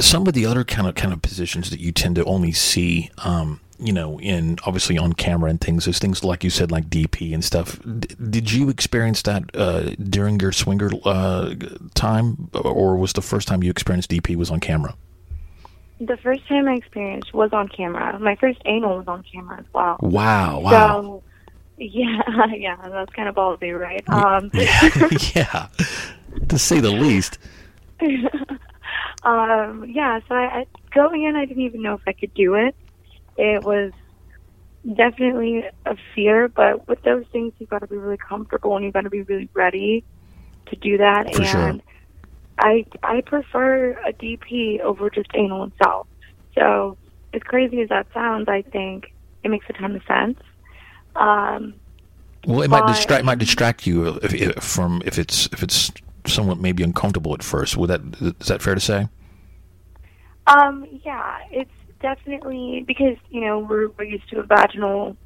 some of the other kind of kind of positions that you tend to only see, um, you know, in obviously on camera and things, is things like you said, like DP and stuff. D- did you experience that uh, during your swinger uh, time, or was the first time you experienced DP was on camera? the first time I experienced was on camera. My first anal was on camera as well. Wow! Wow! So, yeah, yeah, that's kind of ballsy, right? Um, yeah, to say the least. um, yeah, so I, I, going in, I didn't even know if I could do it. It was definitely a fear, but with those things, you've got to be really comfortable and you've got to be really ready to do that. For and sure. I I prefer a DP over just anal itself. So as crazy as that sounds, I think it makes a ton of sense. Um, Well, it might distract might distract you if, if, from if it's if it's somewhat maybe uncomfortable at first. Would that is that fair to say? Um, yeah, it's definitely because you know we're we're used to a vaginal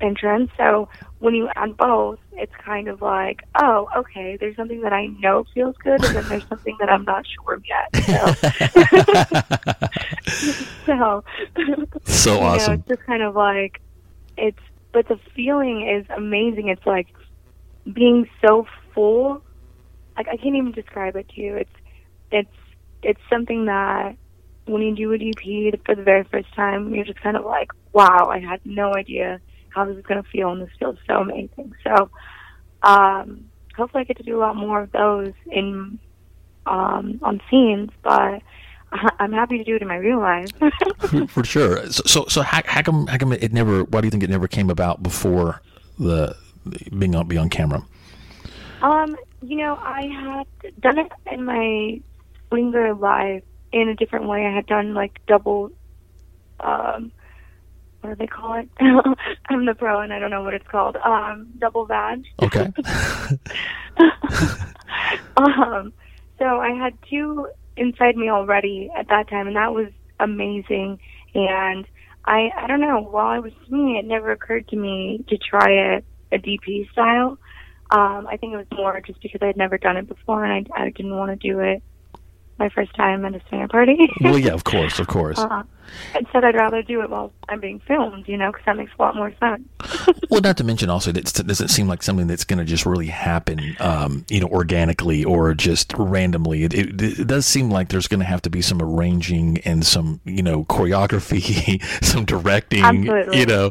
entrance. So when you add both, it's kind of like, oh, okay, there's something that I know feels good, and then there's something that I'm not sure of yet. So, so, So you know, awesome. it's just kind of like it's, but the feeling is amazing. It's like being so full. Like I can't even describe it to you. It's, it's, it's something that when you do a DP for the very first time, you're just kind of like, wow, I had no idea how this is going to feel, and this feels so amazing. So, um, hopefully, I get to do a lot more of those in um, on scenes, but I'm happy to do it in my real life. For sure. So, so, so how, how come, how come it never, why do you think it never came about before the, being on, be on camera? Um, you know, I had done it in my Slinger live in a different way. I had done like double, um, what do they call it? I'm the pro and I don't know what it's called. Um, double vag. Okay. um, so I had two inside me already at that time, and that was amazing. And I, I don't know, while I was singing, it never occurred to me to try a, a DP style. Um, I think it was more just because I had never done it before, and I, I didn't want to do it my first time at a swinger party. well, yeah, of course, of course. uh, instead, I'd rather do it while I'm being filmed, you know, because that makes a lot more sense. Well, not to mention also that it doesn't seem like something that's going to just really happen, um, you know, organically or just randomly. It, it, it does seem like there's going to have to be some arranging and some, you know, choreography, some directing, Absolutely. you know,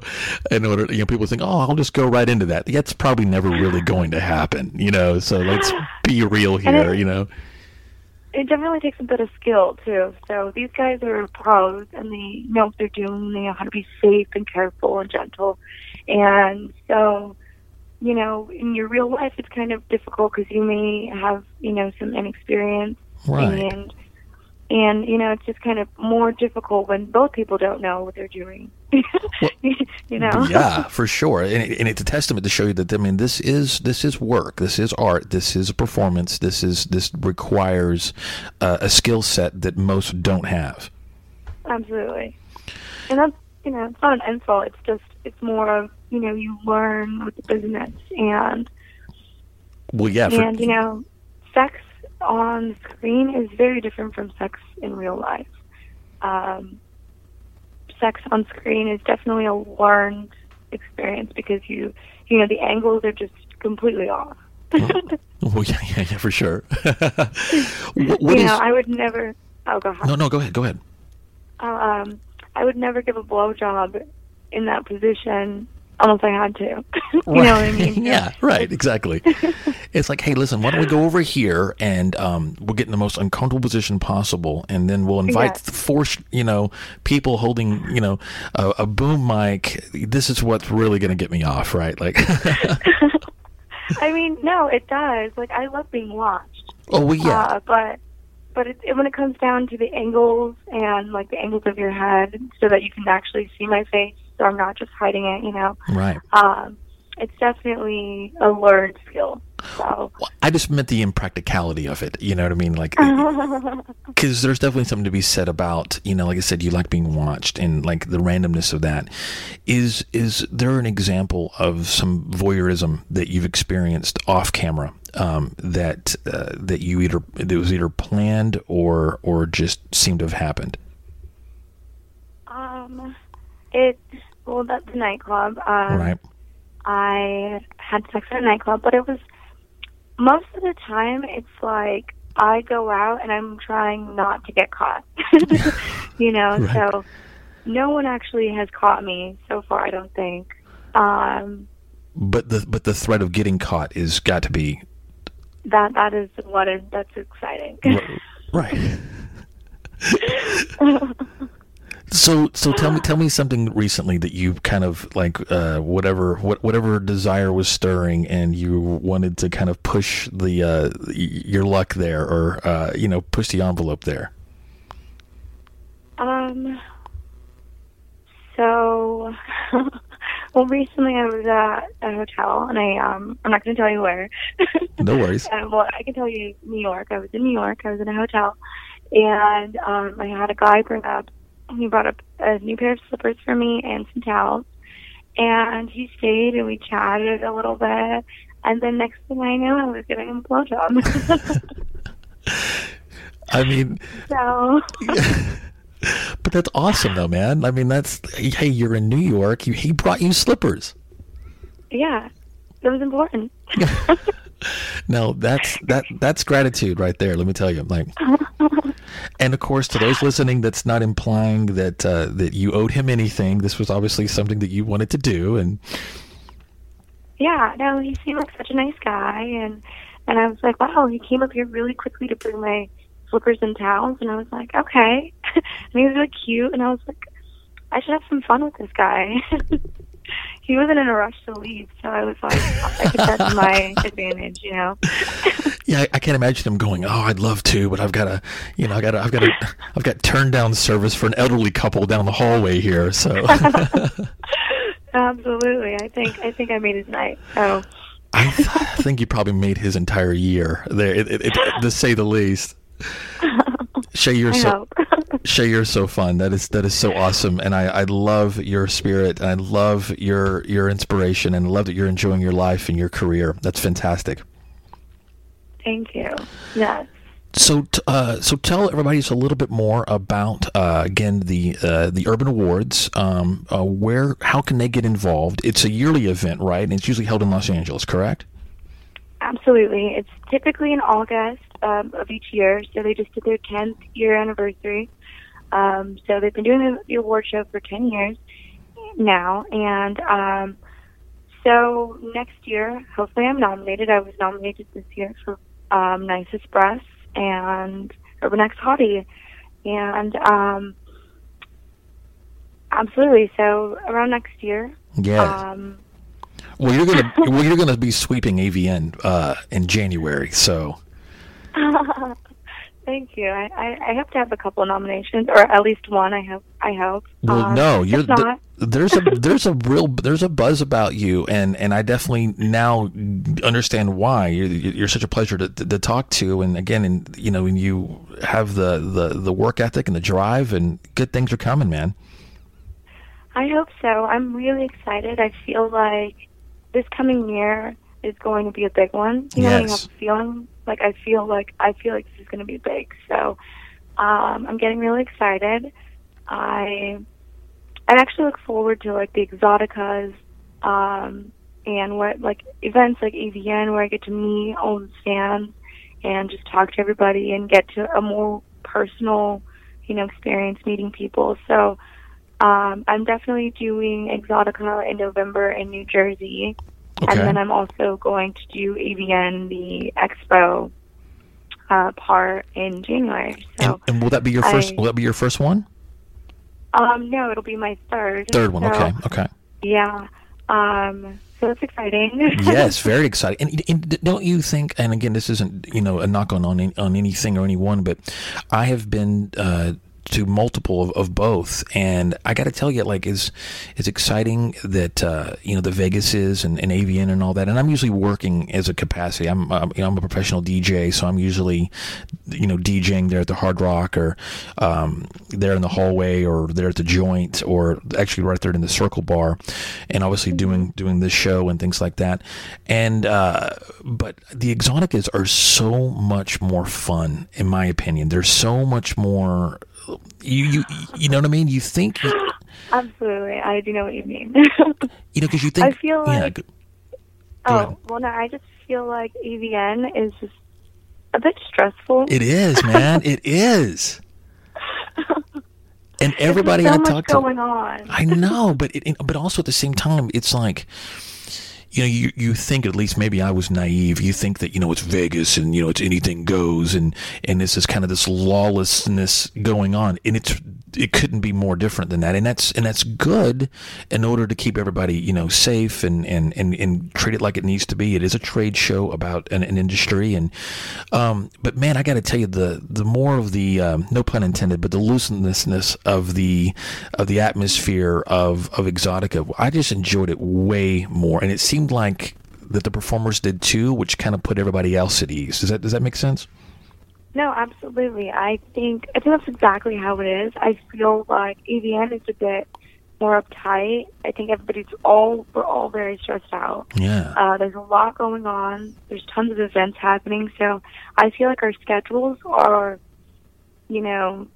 in order, you know, people think, oh, I'll just go right into that. That's probably never really going to happen, you know, so let's be real here, it- you know. It definitely takes a bit of skill too. So these guys are pros and they know what they're doing. They know how to be safe and careful and gentle. And so, you know, in your real life, it's kind of difficult because you may have, you know, some inexperience Right. and and you know it's just kind of more difficult when both people don't know what they're doing. you know. yeah, for sure, and, it, and it's a testament to show you that I mean this is this is work, this is art, this is a performance, this is this requires uh, a skill set that most don't have. Absolutely. And that's, you know, it's not an insult. It's just, it's more of, you know, you learn with the business. And, Well, yeah, for, and you know, sex on screen is very different from sex in real life. Um, sex on screen is definitely a learned experience because you, you know, the angles are just completely off. well, yeah, yeah, yeah, for sure. what, you what is? know, I would never, oh, go ahead. no, no, go ahead, go ahead. um, I would never give a blowjob in that position unless I had to. you know what I mean? yeah, right, exactly. it's like, hey, listen, why don't we go over here and um, we'll get in the most uncomfortable position possible, and then we'll invite Yes. the four, you know, people holding, you know, a, a boom mic. This is what's really going to get me off, right? Like, I mean, no, it does. Like, I love being watched. oh, well, yeah. Uh, but but it, it, when it comes down to the angles and like the angles of your head, so that you can actually see my face, so I'm not just hiding it. You know, Right. um, it's definitely a learned skill. So Well, I just meant the impracticality of it. You know what I mean? Like, because there's definitely something to be said about, you know, like I said, you like being watched and like the randomness of that. Is is there an example of some voyeurism that you've experienced off camera um, that uh, that you either that was either planned or or just seemed to have happened? um, it well, that's a nightclub. Um, right. I had sex at a nightclub, but it was most of the time it's like I go out and I'm trying not to get caught. you know, Right. so no one actually has caught me so far, I don't think. Um But the but the threat of getting caught is got to be that that is what is that's exciting. right. So, so tell me, tell me something recently that you kind of like, uh, whatever, what, whatever desire was stirring, and you wanted to kind of push the uh, your luck there, or uh, you know, push the envelope there. Um. So, well, recently I was at a hotel, and I um, I'm not going to tell you where. No worries. Uh, well, I can tell you New York. I was in New York. I was in a hotel, and um, I had a guy bring up. He brought up a new pair of slippers for me and some towels, and he stayed and we chatted a little bit. And then next thing I know, I was giving him a blowjob. I mean, so but that's awesome though, man. I mean, that's hey, you're in New York. You, he brought you slippers. yeah, it was important. No, that's that that's gratitude right there. Let me tell you, like, and of course, to those listening, that's not implying that uh, that you owed him anything. This was obviously something that you wanted to do, and Yeah, no, he seemed like such a nice guy, and and I was like, wow, he came up here really quickly to bring my slippers and towels, and I was like, okay, and he was really cute, and I was like, I should have some fun with this guy. he wasn't in a rush to leave, so I was like, I took that to my advantage, you know. yeah, I, I can't imagine him going. Oh, I'd love to, but I've got to, you know, I got to, I've got to, I've got turned down service for an elderly couple down the hallway here. So Absolutely, I think I think I made his night. So I, th- I think you probably made his entire year there, it, it, it, to say the least. Shay, you're I so hope. Shay, you're so fun. That is that is so awesome, and I, I love your spirit, and I love your your inspiration, and I love that you're enjoying your life and your career. That's fantastic. Thank you. Yes. So, t- uh, so tell everybody just a little bit more about uh, again the uh, the Urban Awards. Um, uh, where, how can they get involved? It's a yearly event, right? And it's usually held in Los Angeles, correct? Absolutely. It's typically in August um, of each year, so they just did their 10th year anniversary. Um, so they've been doing the, the award show for 10 years now, and um, so next year, hopefully, I'm nominated. I was nominated this year for um, Nicest Breasts and Urban X Hottie, and um, absolutely. So around next year, Yeah. um, well, you're gonna well, you're gonna be sweeping AVN uh, in January, so Thank you. I, I, I hope to have a couple of nominations, or at least one. I hope. I hope. Well, Um, no, you're th- not. there's a there's a real there's a buzz about you, and and I definitely now understand why you're you're such a pleasure to, to, to talk to, and again, and you know, when you have the, the the work ethic and the drive, and good things are coming, man. I hope so. I'm really excited. I feel like this coming year is going to be a big one. You know, when you Yes. have a feeling like I feel like I feel like this is going to be big. So um, I'm getting really excited. I I actually look forward to like the Exxxoticas um, and what like events like AVN where I get to meet all the fans and just talk to everybody and get to a more personal, you know, experience meeting people. So um, I'm definitely doing Exxxotica in November in New Jersey, Okay. and then I'm also going to do AVN the Expo uh, part in January. And, So and will that be your first? I- will that be your first one? um, no, it'll be my third. Third one. So, Okay. Okay. Yeah. Um, so it's exciting. yes, very exciting. And, and don't you think? And again, this isn't you know a knock on on, on anything or anyone, but I have been uh, to multiple of, of both, and I got to tell you, like, it's it's exciting that uh, you know the Vegas is and, and AVN and all that. And I'm usually working as a capacity. I'm um, you know I'm a professional DJ, so I'm usually you know DJing there at the Hard Rock or um, there in the hallway or there at the joint or actually right there in the Circle Bar, and obviously doing doing this show and things like that. And uh, but the Exxxoticas are so much more fun, in my opinion. They're so much more. You you you know what I mean? You think you Absolutely, I do know what you mean. You know because you think I feel yeah, like- go oh ahead. well, no, I just feel like AVN is just a bit stressful. It is, man. it is. And everybody I so much talk to, going on. I know, but it- but also at the same time, it's like, you know, you you think at least maybe I was naive. You think that you know it's Vegas and you know it's anything goes and and this is kind of this lawlessness going on, and it's it couldn't be more different than that, and that's and that's good in order to keep everybody you know safe and and and, and treat it like it needs to be. It is a trade show about an, an industry, and um, but man, I got to tell you the the more of the um, no pun intended, but the looseness of the of the atmosphere of of Exxxotica, I just enjoyed it way more, and it seemed like that the performers did too, which kind of put everybody else at ease. Does that does that make sense? No, absolutely. I think I think that's exactly how it is. I feel like AVN is a bit more uptight. I think everybody's all we're all very stressed out. Yeah. Uh, there's a lot going on. There's tons of events happening. So I feel like our schedules are, you know,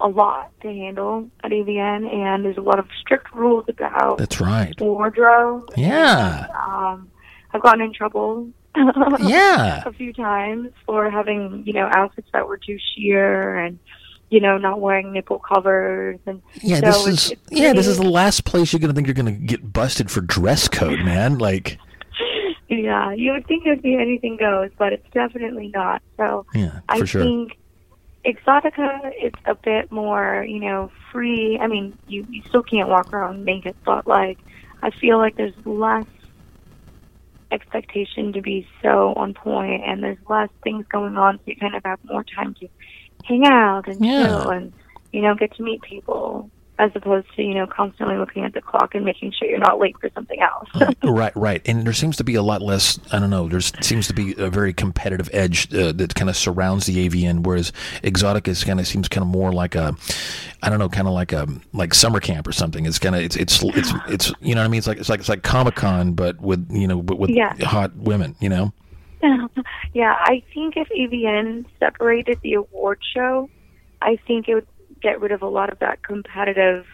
a lot to handle at AVN, and there's a lot of strict rules about That's right. wardrobe. Yeah. Um, I've gotten in trouble. Yeah. a few times for having you know outfits that were too sheer and you know not wearing nipple covers and Yeah, so this is yeah, this is the last place you're gonna think you're gonna get busted for dress code, man. Like, yeah you would think it'd be anything goes but it's definitely not so yeah, I sure. think Exxxotica is a bit more, you know, free. I mean, you, you still can't walk around naked, but like, I feel like there's less expectation to be so on point, and there's less things going on, so you kind of have more time to hang out and Yeah. chill and, you know, get to meet people. As opposed to you know constantly looking at the clock and making sure you're not late for something else. right, right. And there seems to be a lot less. I don't know. There seems to be a very competitive edge uh, that kind of surrounds the AVN, whereas Exotic is kind of seems kind of more like a, I don't know, kind of like a like summer camp or something. It's kind of it's it's it's it's you know what I mean. It's like it's like it's like Comic Con, but with you know but with Yeah. hot women. You know. yeah, I think if AVN separated the award show, I think it would get rid of a lot of that competitive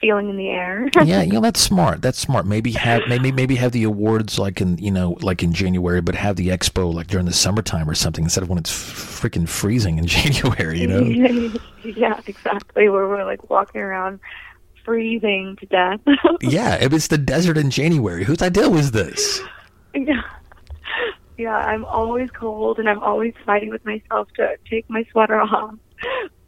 feeling in the air. yeah, you know that's smart. That's smart. Maybe have maybe maybe have the awards like in you know like in January, but have the expo like during the summertime or something instead of when it's freaking freezing in January. You know. yeah, exactly. Where we're like walking around freezing to death. yeah, if it's the desert in January, whose idea was this? yeah. Yeah, I'm always cold and I'm always fighting with myself to take my sweater off.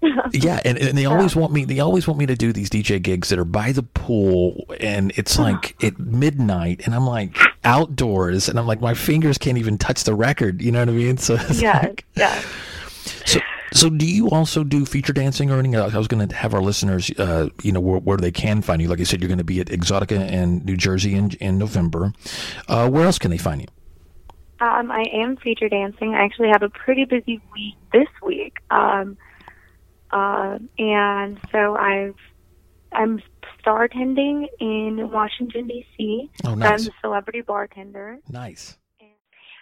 Yeah, and, and they always want me. They always want me to do these DJ gigs that are by the pool, and it's like at midnight, and I'm like outdoors, and I'm like my fingers can't even touch the record. You know what I mean? So yeah, like, yeah. so so do you also do feature dancing or anything? I was going to have our listeners, uh, you know, where, where they can find you. Like I said, you're going to be at Exxxotica in New Jersey in in November. Uh, where else can they find you? Um, I am feature dancing. I actually have a pretty busy week this week. Um, uh, and so I've I'm star tending in Washington D.C. Oh, I'm a celebrity bartender. Nice.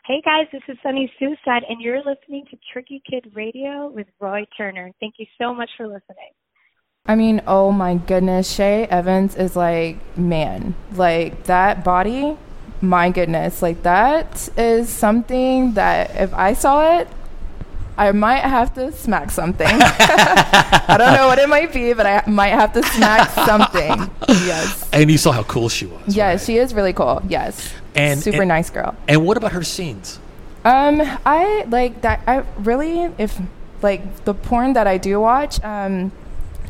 Hey guys, this is Sunny Suicide, and you're listening to Tricky Kid Radio with Roy Turner. Thank you so much for listening. I mean, oh my goodness, Shay Evans is like, man, like that body, my goodness, like that is something that if I saw it, I might have to smack something. I don't know what it might be, but I might have to smack something. Yes. And you saw how cool she was. Yes, she is really cool. Yes. And- super and- nice girl. And what about her scenes? Um, I like that. I really, if like the porn that I do watch, um,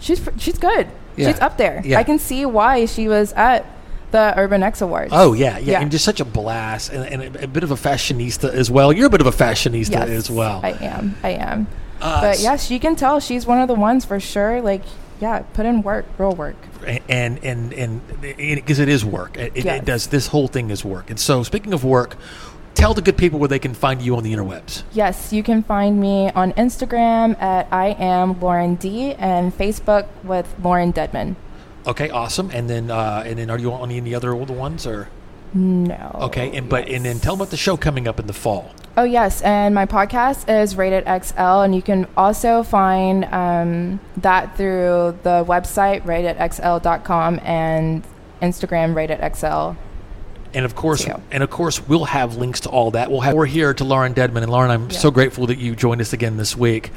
she's she's good. Yeah. She's up there. Yeah. I can see why she was at the Urban X Awards. Oh yeah, yeah, Yeah. and just such a blast, and, and a, a bit of a fashionista as well. You're a bit of a fashionista Yes, as well. I am. I am. Uh, but yes, you can tell she's one of the ones for sure. Like, yeah, put in work, real work. and and and because it is work. It, it- Yes. it does. This whole thing is work. And so, speaking of work, tell the good people where they can find you on the interwebs. Yes, you can find me on Instagram at I am Lauren D and Facebook with Lauren Dedmon. Okay, awesome. And then uh, and then are you on any other old ones or? No. Okay, and but and then tell them about the show coming up in the fall. Oh yes, and my podcast is Rated XL, and you can also find um, that through the website ratedxl.com and Instagram ratedxl. And of course, you. and of course, we'll have links to all that. We'll have. We're here to Lauren Dedmon, and Lauren, I'm Yeah. so grateful that you joined us again this week.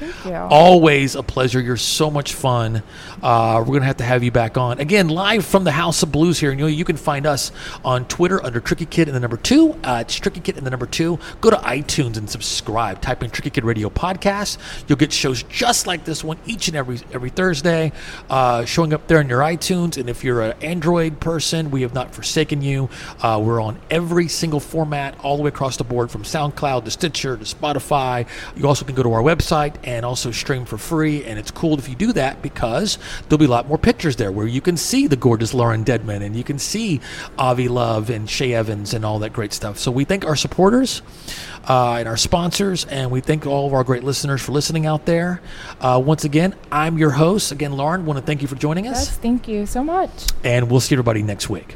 Always a pleasure. You're so much fun. Uh, we're gonna have to have you back on again, live from the House of Blues here. And you you can find us on Twitter under Tricky Kid and the number two. Uh, it's Tricky Kid and the number two. Go to iTunes and subscribe. Type in Tricky Kid Radio Podcast. You'll get shows just like this one each and every every Thursday, uh, showing up there in your iTunes. And if you're an Android person, we have not forsaken you. Uh, we're We're on every single format, all the way across the board, from SoundCloud to Stitcher to Spotify. You also can go to our website and also stream for free. And it's cool if you do that because there'll be a lot more pictures there where you can see the gorgeous Lauren Dedmon and you can see Avi Love and Shay Evans and all that great stuff. So we thank our supporters uh, and our sponsors, and we thank all of our great listeners for listening out there. Uh, once again, I'm your host. Again, Lauren, want to thank you for joining us, Yes, thank you so much. and we'll see everybody next week.